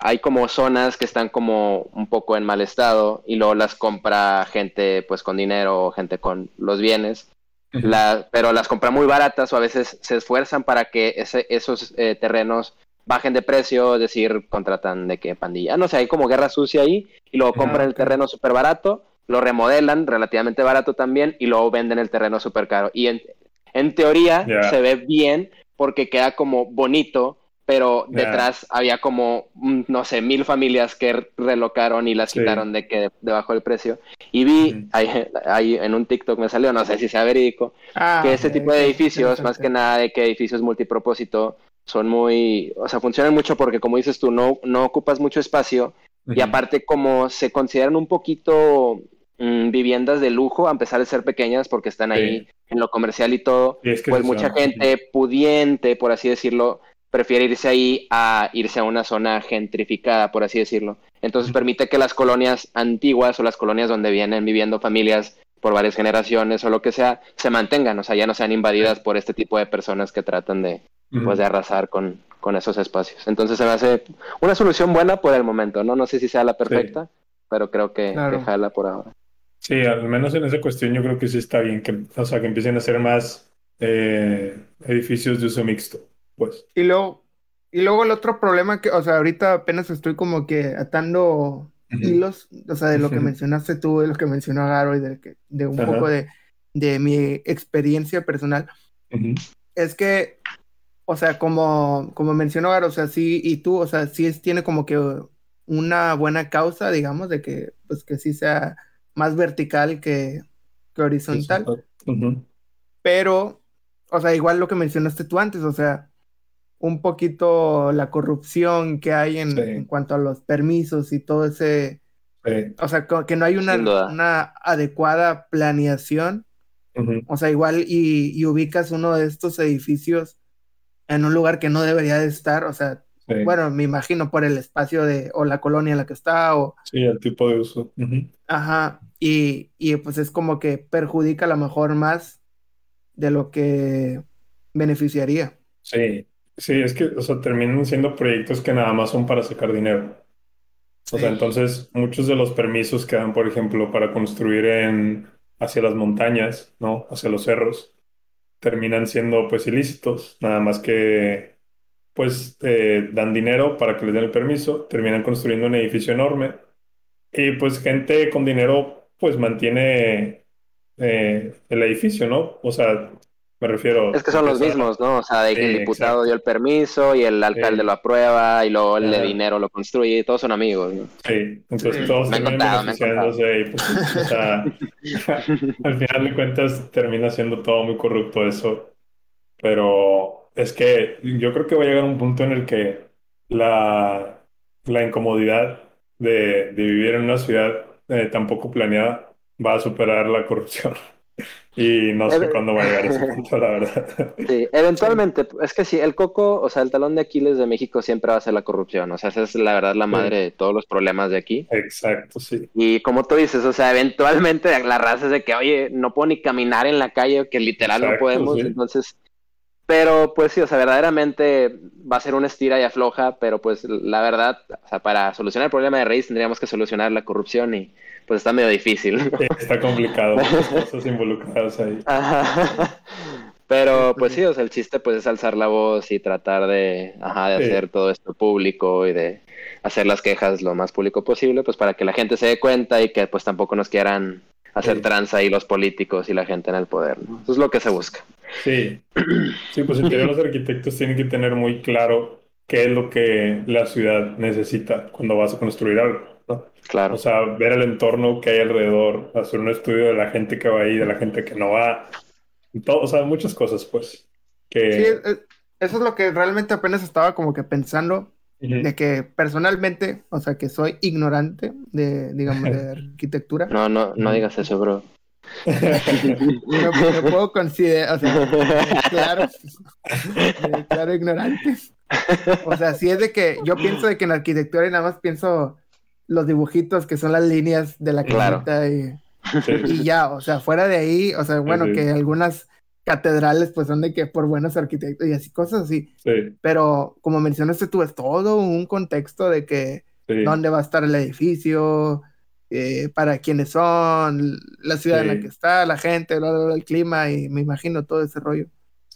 hay como zonas que están como un poco en mal estado y luego las compra gente pues con dinero o gente con los bienes, la, pero las compra muy baratas o a veces se esfuerzan para que ese, esos eh, terrenos bajen de precio, es decir, contratan de que pandilla, no sé, hay como guerra sucia ahí y luego Ah, compran el terreno súper barato, lo remodelan relativamente barato también y luego venden el terreno súper caro. Y en, en teoría se ve bien porque queda como bonito, pero detrás había como, mm, no sé, mil familias que relocaron y las Sí. quitaron de que debajo del precio. Y vi, Ujú. ahí, ahí en un TikTok me salió, no sé si sea verídico, Ah, que este tipo de edificios, más que nada de que edificios multipropósito, son muy, o sea, funcionan mucho porque como dices tú, no, no ocupas mucho espacio y aparte como se consideran un poquito mm, viviendas de lujo, a pesar de ser pequeñas porque están ahí en lo comercial y todo, pues mucha gente pudiente, por así decirlo, prefiere irse ahí a irse a una zona gentrificada, por así decirlo. Entonces permite que las colonias antiguas o las colonias donde vienen viviendo familias por varias generaciones o lo que sea, se mantengan, o sea, ya no sean invadidas por este tipo de personas que tratan de, pues, de arrasar con, con esos espacios. Entonces se me hace una solución buena por el momento, ¿no? No sé si sea la perfecta, pero creo que, jala por ahora. Sí, al menos en esa cuestión yo creo que sí está bien, que, o sea, que empiecen a hacer más eh, edificios de uso mixto, pues. Y luego, y luego el otro problema que, o sea, ahorita apenas estoy como que atando hilos, o sea, de lo que mencionaste tú, de lo que mencionó Garo y de, que, de un poco de, de, mi experiencia personal, es que, o sea, como, como mencionó Garo, o sea, sí, y tú, o sea, sí es, tiene como que una buena causa, digamos, de que, pues, que sí sea más vertical que, que horizontal. Pero, o sea, igual lo que mencionaste tú antes, o sea, un poquito la corrupción que hay en, cuanto a los permisos y todo ese... O sea, que no hay una, una adecuada planeación. O sea, igual y, ubicas uno de estos edificios en un lugar que no debería de estar. O sea, bueno, me imagino por el espacio de, o la colonia en la que está, o... Sí, el tipo de uso. Ajá. Y, y pues es como que perjudica a lo mejor más de lo que beneficiaría. Sí, Sí, es que, o sea, terminan siendo proyectos que nada más son para sacar dinero. O sea, entonces muchos de los permisos que dan, por ejemplo, para construir en, hacia las montañas, ¿no? Hacia los cerros, terminan siendo pues ilícitos, nada más que pues eh, dan dinero para que les den el permiso, terminan construyendo un edificio enorme y pues gente con dinero pues mantiene eh, el edificio, ¿no? O sea, me refiero. Es que son los mismos, ¿no? O sea, de que el diputado dio el permiso y el alcalde lo aprueba y luego el de dinero lo construye y todos son amigos, ¿no? Sí, entonces todos terminan beneficiándose y pues, o sea, al final de cuentas termina siendo todo muy corrupto eso. Pero es que yo creo que va a llegar un punto en el que la, la incomodidad de, de vivir en una ciudad eh, tan poco planeada va a superar la corrupción. Y no sé cuándo va a llegar ese punto, la verdad. Sí, eventualmente, es que sí, el coco, o sea, el talón de Aquiles de México siempre va a ser la corrupción, o sea, esa es la verdad la madre de todos los problemas de aquí. Exacto, sí. Y como tú dices, o sea, eventualmente la raza es de que, oye, no puedo ni caminar en la calle, que literal no podemos, entonces... Pero pues sí, o sea, verdaderamente va a ser una estira y afloja, pero pues la verdad, o sea, para solucionar el problema de raíz tendríamos que solucionar la corrupción y pues está medio difícil. está complicado, cosas involucradas ahí. Pero pues sí, o sea, el chiste pues es alzar la voz y tratar de, ajá, de hacer todo esto público y de hacer las quejas lo más público posible, pues para que la gente se dé cuenta y que pues tampoco nos quieran hacer tranza ahí los políticos y la gente en el poder, ¿no? Eso es lo que se busca. Sí, sí, pues en teoría los arquitectos tienen que tener muy claro qué es lo que la ciudad necesita cuando vas a construir algo. Claro. O sea, ver el entorno que hay alrededor, hacer un estudio de la gente que va ahí, de la gente que no va, todo, o sea, muchas cosas, pues. Que... Sí, eso es lo que realmente apenas estaba como que pensando, de que personalmente, o sea, que soy ignorante de, digamos, de arquitectura. No, no, no digas eso, bro. no, puedo considerar, o sea, claro, claro, ignorante. O sea, si es de que yo pienso de que en arquitectura y nada más pienso los dibujitos que son las líneas de la casita y, y, ya, o sea, fuera de ahí, o sea, bueno, que algunas catedrales pues son de que por buenos arquitectos y así, cosas así. Pero como mencionaste tú, es todo un contexto de que dónde va a estar el edificio, eh, para quiénes son, la ciudad en la que está, la gente, el clima y me imagino todo ese rollo.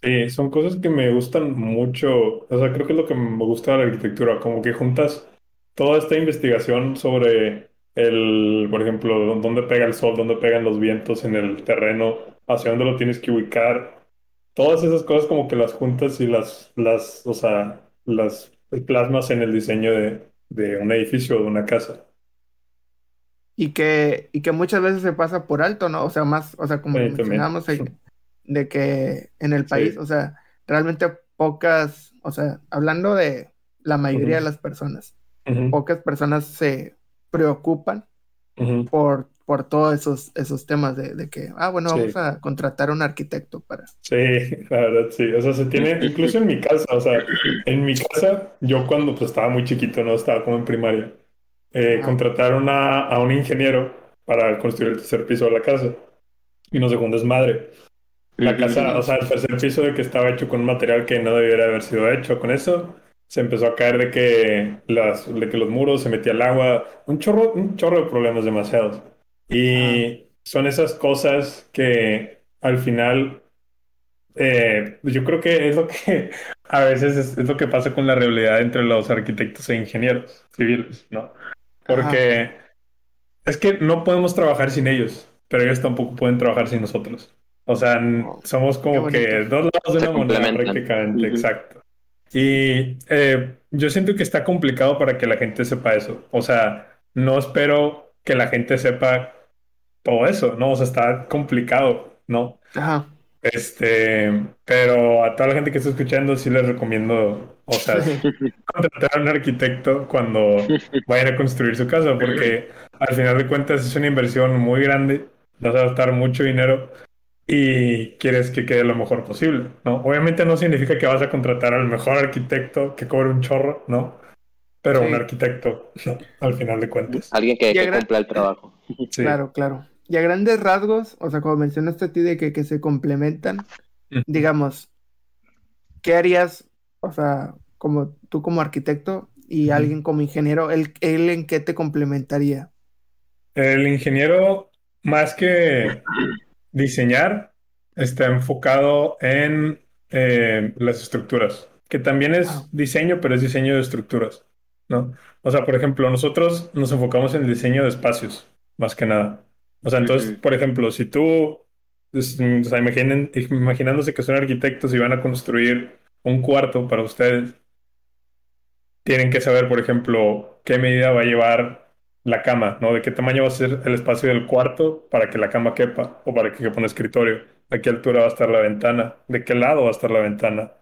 Sí, son cosas que me gustan mucho, o sea, creo que es lo que me gusta de la arquitectura, como que juntas toda esta investigación sobre el, por ejemplo, dónde pega el sol, dónde pegan los vientos en el terreno, hacia dónde lo tienes que ubicar, todas esas cosas como que las juntas y las, las, o sea, las plasmas en el diseño de, de un edificio o de una casa. Y que, y que muchas veces se pasa por alto, ¿no? O sea, más, o sea, como mencionamos, de que en el país, o sea, realmente pocas, o sea, hablando de la mayoría de las personas, Ujú, pocas personas se preocupan ujú. por, por todos esos, esos temas de, de que, ah, bueno, Sí. vamos a contratar a un arquitecto para... Sí, la verdad, sí. O sea, se tiene, incluso en mi casa, o sea, en mi casa, yo cuando pues, estaba muy chiquito, no estaba como en primaria, eh, Ajá. contrataron a, a un ingeniero para construir el tercer piso de la casa. Y no sé, fue un desmadre. La casa, o sea, el tercer piso de que estaba hecho con un material que no debiera haber sido hecho. Con eso se empezó a caer de que, las, de que los muros se metía el agua, un chorro, un chorro de problemas demasiados. Y son esas cosas que al final, eh, yo creo que es lo que a veces es, es lo que pasa con la realidad entre los arquitectos e ingenieros civiles, ¿no? Porque es que no podemos trabajar sin ellos, pero ellos tampoco pueden trabajar sin nosotros. O sea, Oh, somos como que dos lados de Se una moneda prácticamente, Ujú. exacto. Y eh, yo siento que está complicado para que la gente sepa eso. O sea, no espero que la gente sepa todo eso, ¿no? O sea, está complicado, ¿no? Ajá. Este, pero a toda la gente que está escuchando sí les recomiendo, o sea, contratar a un arquitecto cuando vayan a construir su casa, porque al final de cuentas es una inversión muy grande, vas a gastar mucho dinero y quieres que quede lo mejor posible, ¿no? Obviamente no significa que vas a contratar al mejor arquitecto que cobre un chorro, ¿no? Pero Sí. un arquitecto, ¿no? Al final de cuentas. Alguien que, que cumpla el trabajo. Sí. Claro, claro. Y a grandes rasgos, o sea, como mencionaste a ti de que, que se complementan, digamos, ¿qué harías, o sea, como tú como arquitecto y alguien como ingeniero, él, él en qué te complementaría? El ingeniero, más que diseñar, está enfocado en eh, las estructuras, que también es diseño, pero es diseño de estructuras, ¿no? O sea, por ejemplo, nosotros nos enfocamos en el diseño de espacios, más que nada. O sea, entonces, por ejemplo, si tú, es- o sea, imaginen, imaginándose que son arquitectos y van a construir un cuarto para ustedes, tienen que saber, por ejemplo, qué medida va a llevar la cama, ¿no? De qué tamaño va a ser el espacio del cuarto para que la cama quepa o para que quepa un escritorio. A qué altura va a estar la ventana, de qué lado va a estar la ventana,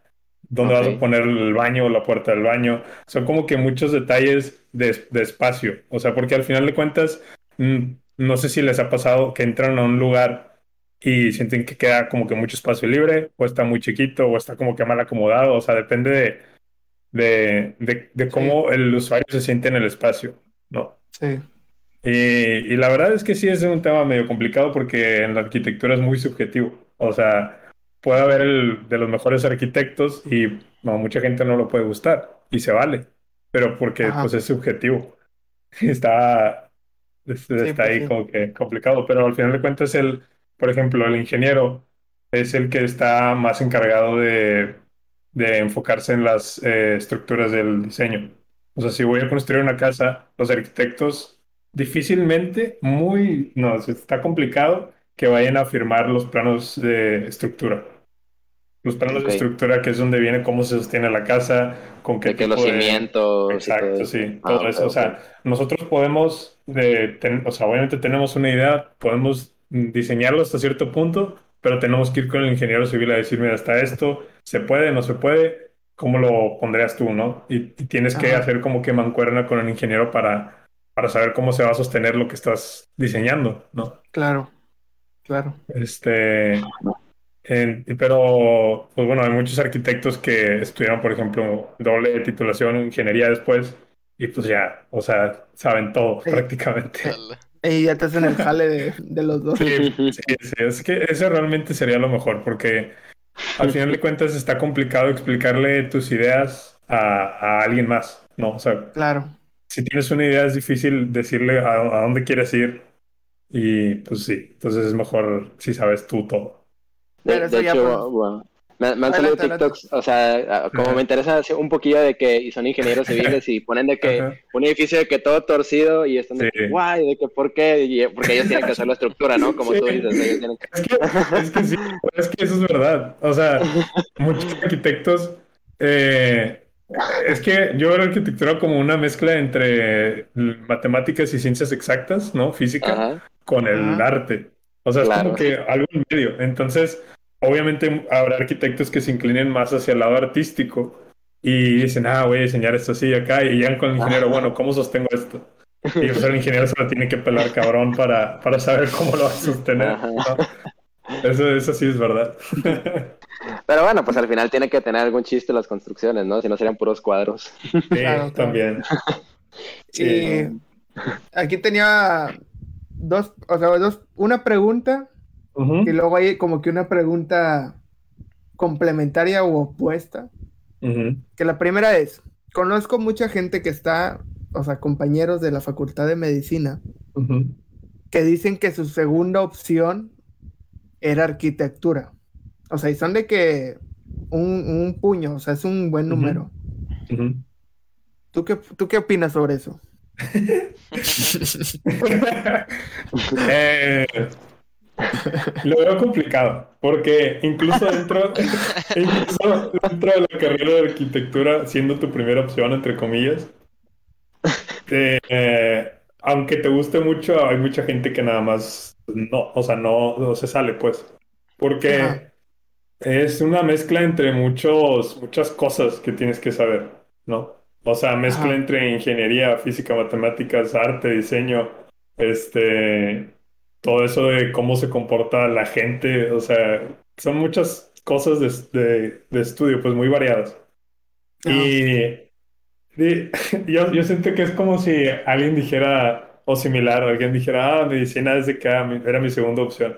dónde vas Ok. a poner el baño o la puerta del baño. Son como que muchos detalles de, de espacio. O sea, porque al final de cuentas, mm, no sé si les ha pasado que entran a un lugar y sienten que queda como que mucho espacio libre, o está muy chiquito, o está como que mal acomodado. O sea, depende de, de, de, de cómo el usuario se siente en el espacio, ¿no? Sí, Y, y la verdad es que sí es un tema medio complicado porque en la arquitectura es muy subjetivo. O sea, puede haber el de los mejores arquitectos y mucha gente no lo puede gustar y se vale, pero porque Ajá. pues es subjetivo. Está, es- está pues, ahí sí. como que complicado, pero al final de cuentas el, por ejemplo, el ingeniero es el que está más encargado de, de enfocarse en las eh, estructuras del diseño. O sea, si voy a construir una casa, los arquitectos difícilmente, muy, no, está complicado que vayan a firmar los planos de estructura. Los planos Ok. de estructura, que es donde viene cómo se sostiene la casa, con qué De que los de... cimientos Exacto, todo sí, Ah, todo eso. O ok. sea, nosotros podemos, eh, ten- o sea, obviamente tenemos una idea, podemos diseñarlo hasta cierto punto, pero tenemos que ir con el ingeniero civil a decir, mira, está esto, se puede, no se puede, ¿cómo lo pondrías tú, no? Y, y tienes que Ajá. hacer como que mancuerna con el ingeniero para, para saber cómo se va a sostener lo que estás diseñando, ¿no? claro, claro. Este, en- pero, pues bueno, hay muchos arquitectos que estudiaron, por ejemplo, doble titulación en ingeniería después y pues ya, o sea, saben todo Sí. prácticamente. Y ya te hacen el jale de, de los dos. Sí, sí, sí, es que eso realmente sería lo mejor porque al final de cuentas está complicado explicarle tus ideas a, a alguien más, ¿no? O sea, Claro, si tienes una idea es difícil decirle a, a dónde quieres ir y pues sí, entonces es mejor si sabes tú todo. De, Pero eso de ya, hecho, bueno, me, me han salido. TikToks, o sea, como Ajá. me interesa un poquillo de que y son ingenieros civiles y ponen de que Ajá. un edificio de que todo torcido y están de Sí. que, guay, de que por qué, y, porque ellos tienen que hacer la estructura, ¿no? Como tú dices, ellos tienen que... Es que, es que sí, es que eso es verdad. O sea, muchos arquitectos. eh, es que yo veo arquitectura como una mezcla entre matemáticas y ciencias exactas, ¿no? Física, Ajá. con el Ajá. arte. O sea, es como que algo en medio. Entonces, obviamente habrá arquitectos que se inclinen más hacia el lado artístico y dicen, ah, voy a diseñar esto así acá, y llegan con el ingeniero, bueno, ¿cómo sostengo esto? Y pues el ingeniero se lo tiene que pelar cabrón para, para saber cómo lo va a sostener. Eso, eso sí es verdad. Pero bueno, pues al final tiene que tener algún chiste las construcciones, ¿no? Si no serían puros cuadros. Sí, también. Sí. aquí tenía dos, o sea, dos, una pregunta y luego hay como que una pregunta complementaria o opuesta. Que la primera es, conozco mucha gente que está, o sea, compañeros de la Facultad de Medicina, que dicen que su segunda opción era arquitectura. O sea, y son de que un, puño, o sea, es un buen número. ¿Tú, qué, ¿Tú qué opinas sobre eso? eh, lo veo complicado, porque incluso dentro, incluso dentro de la carrera de arquitectura, siendo tu primera opción, entre comillas, eh, aunque te guste mucho, hay mucha gente que nada más no, o sea, no, no se sale, pues, porque es una mezcla entre muchos, muchas cosas que tienes que saber, ¿no? O sea, mezcla entre ingeniería, física, matemáticas, arte, diseño, este, todo eso de cómo se comporta la gente, o sea, son muchas cosas de, estudio, pues muy variadas. Y, yo, yo siento que es como si alguien dijera, o similar, alguien dijera, ah, medicina desde que era mi, segunda opción.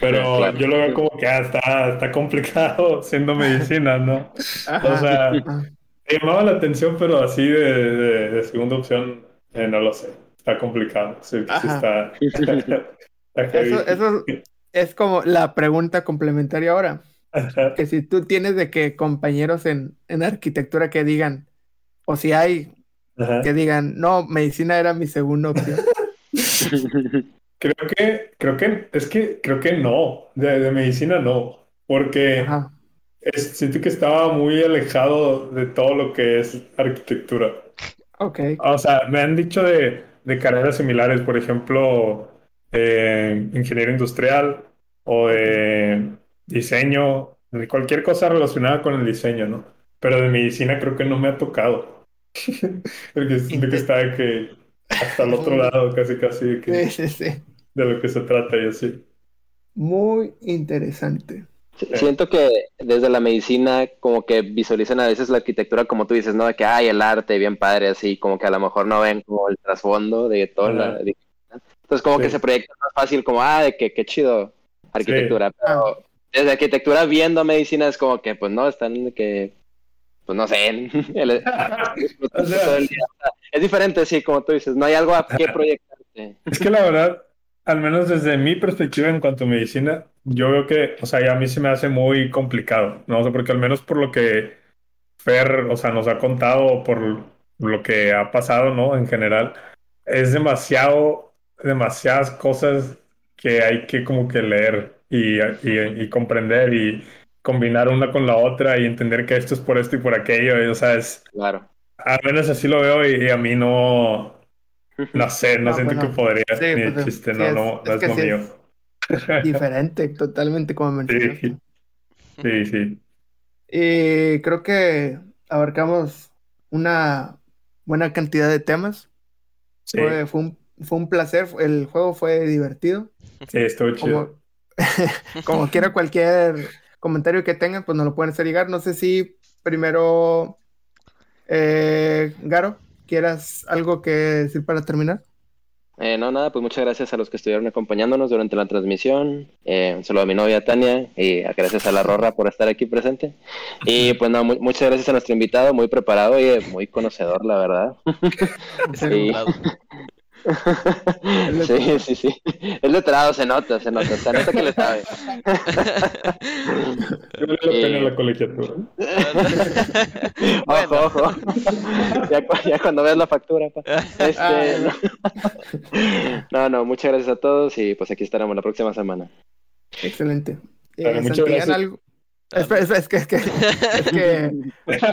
Pero yo lo veo como que ah, está, está complicado siendo medicina, ¿no? O sea, me llamaba la atención, pero así de, segunda opción, eh, no lo sé. Está complicado. Sí, sí está. Eso, es como la pregunta complementaria ahora. Que si tú tienes de que compañeros en, arquitectura que digan, o si hay que digan, no, medicina era mi segunda opción. creo que, creo que, es que creo que no, de, medicina no, porque siento que estaba muy alejado de todo lo que es arquitectura. Ok. O sea, me han dicho de, de carreras similares, por ejemplo, eh, ingeniería industrial o de diseño, de cualquier cosa relacionada con el diseño, ¿no? Pero de medicina creo que no me ha tocado. Porque siento que está de que hasta el otro lado, casi, casi, de, que, de lo que se trata y así. Muy interesante. Siento que desde la medicina como que visualizan a veces la arquitectura como tú dices, ¿no? De que hay el arte bien padre, así como que a lo mejor no ven como el trasfondo de todo la, entonces como que se proyecta más fácil como, ah, de que qué chido arquitectura. Pero desde arquitectura viendo medicina es como que, pues no, están de que, pues no sé. es diferente, sí, como tú dices, no hay algo a qué proyectarte. Es que la verdad, al menos desde mi perspectiva en cuanto a medicina, yo veo que, o sea, a mí se me hace muy complicado, ¿no? O sea, porque al menos por lo que Fer, o sea, nos ha contado, por lo que ha pasado, ¿no? En general, es demasiado demasiadas cosas que hay que como que leer y, y, comprender y combinar una con la otra y entender que esto es por esto y por aquello. Y, o sea, es... Claro. Al menos así lo veo y, a mí no... No sé, no, siento que podría ni pues, chiste, no, no, es, lo mío. diferente, totalmente como mencionaste. Sí, sí. sí. Y creo que abarcamos una buena cantidad de temas. Fue, fue un fue un placer, el juego fue divertido. Sí, estuvo chido. Como, quiera cualquier comentario que tengan, pues nos lo pueden hacer llegar. No sé si primero, eh, Garo, quieras algo que decir para terminar. Eh, no, nada, pues muchas gracias a los que estuvieron acompañándonos durante la transmisión. Eh, un saludo a mi novia Tania y gracias a la Rorra por estar aquí presente. Y pues no, muchas gracias a nuestro invitado, muy preparado y muy conocedor, la verdad. sí. sí, sí, sí. El letrado se nota, se nota, se nota que le sabe. Yo le la pena la colegiatura. ojo, ojo. Ya, ya, cuando veas la factura. Pa. Este, no. no, muchas gracias a todos y pues aquí estaremos la próxima semana. Excelente. Eh, muchas gracias. Algo... Espera, espera, es que, es que, es que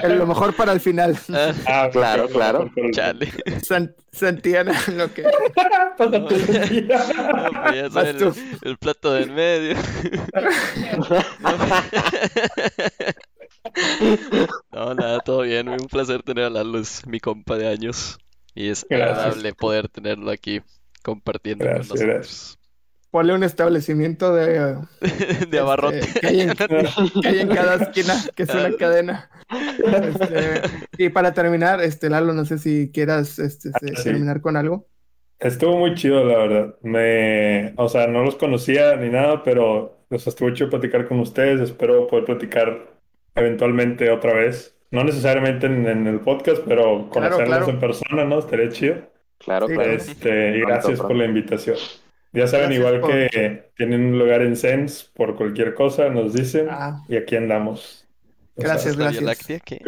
es lo mejor para el final. Ah, Ah, Claro, claro. chale. San- Santillana, lo que. El. No, pues el, el plato del medio. No, nada, todo bien. Un placer tener a Lalo, es mi compa de años. Y es Gracias. agradable poder tenerlo aquí compartiendo Gracias, con nosotros. Ponle un establecimiento de. De abarrote. este, que, hay en, que hay en cada esquina, que es una cadena. Este, y para terminar, este, Lalo, no sé si quieras este, Ah, este, sí. terminar con algo. Estuvo muy chido, la verdad. Me, o sea, no los conocía ni nada, pero o sea, estuvo chido platicar con ustedes. Espero poder platicar eventualmente otra vez. No necesariamente en, en el podcast, pero conocerlos claro. en persona, ¿no? Estaría chido. Claro, claro. Este, y Pronto, gracias por la invitación. Ya saben, Gracias igual por- que tienen un lugar en Sens por cualquier cosa, nos dicen Ah. y aquí andamos. O sea, Gracias. Que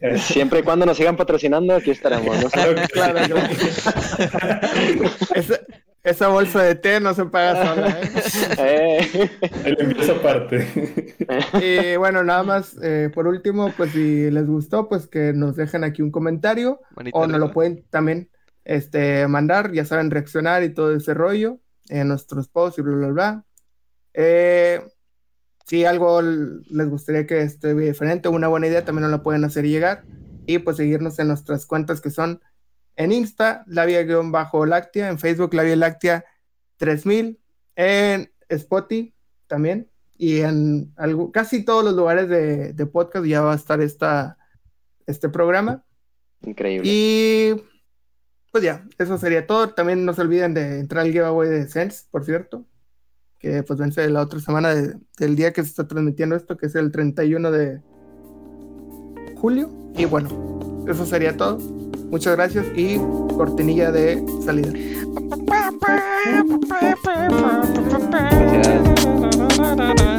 eh, Siempre y cuando nos sigan patrocinando, aquí estaremos. ¿no? claro. Esa, esa bolsa de té no se paga sola, ¿eh? Eh, El envío esa parte. Y bueno, nada más, eh, por último, pues si les gustó, pues que nos dejen aquí un comentario manita o nos lo pueden también este, mandar, ya saben, reaccionar y todo ese rollo en nuestros posts y bla, bla, bla. Eh, si algo les gustaría que esté diferente, una buena idea, también nos la pueden hacer llegar y pues seguirnos en nuestras cuentas que son en Insta, la vía-láctea, láctea, en Facebook, la vía láctea 3000, en Spotify también y en algo, casi todos los lugares de, de podcast ya va a estar esta, este programa. Increíble. Y pues ya, eso sería todo. También no se olviden de entrar al giveaway de Sense, por cierto, que pues vence la otra semana de- del día que se está transmitiendo esto, que es el 31 de julio. Y bueno, eso sería todo. Muchas gracias y cortinilla de salida. Ba-ba-ba-ba-ba-ba-ba-ba.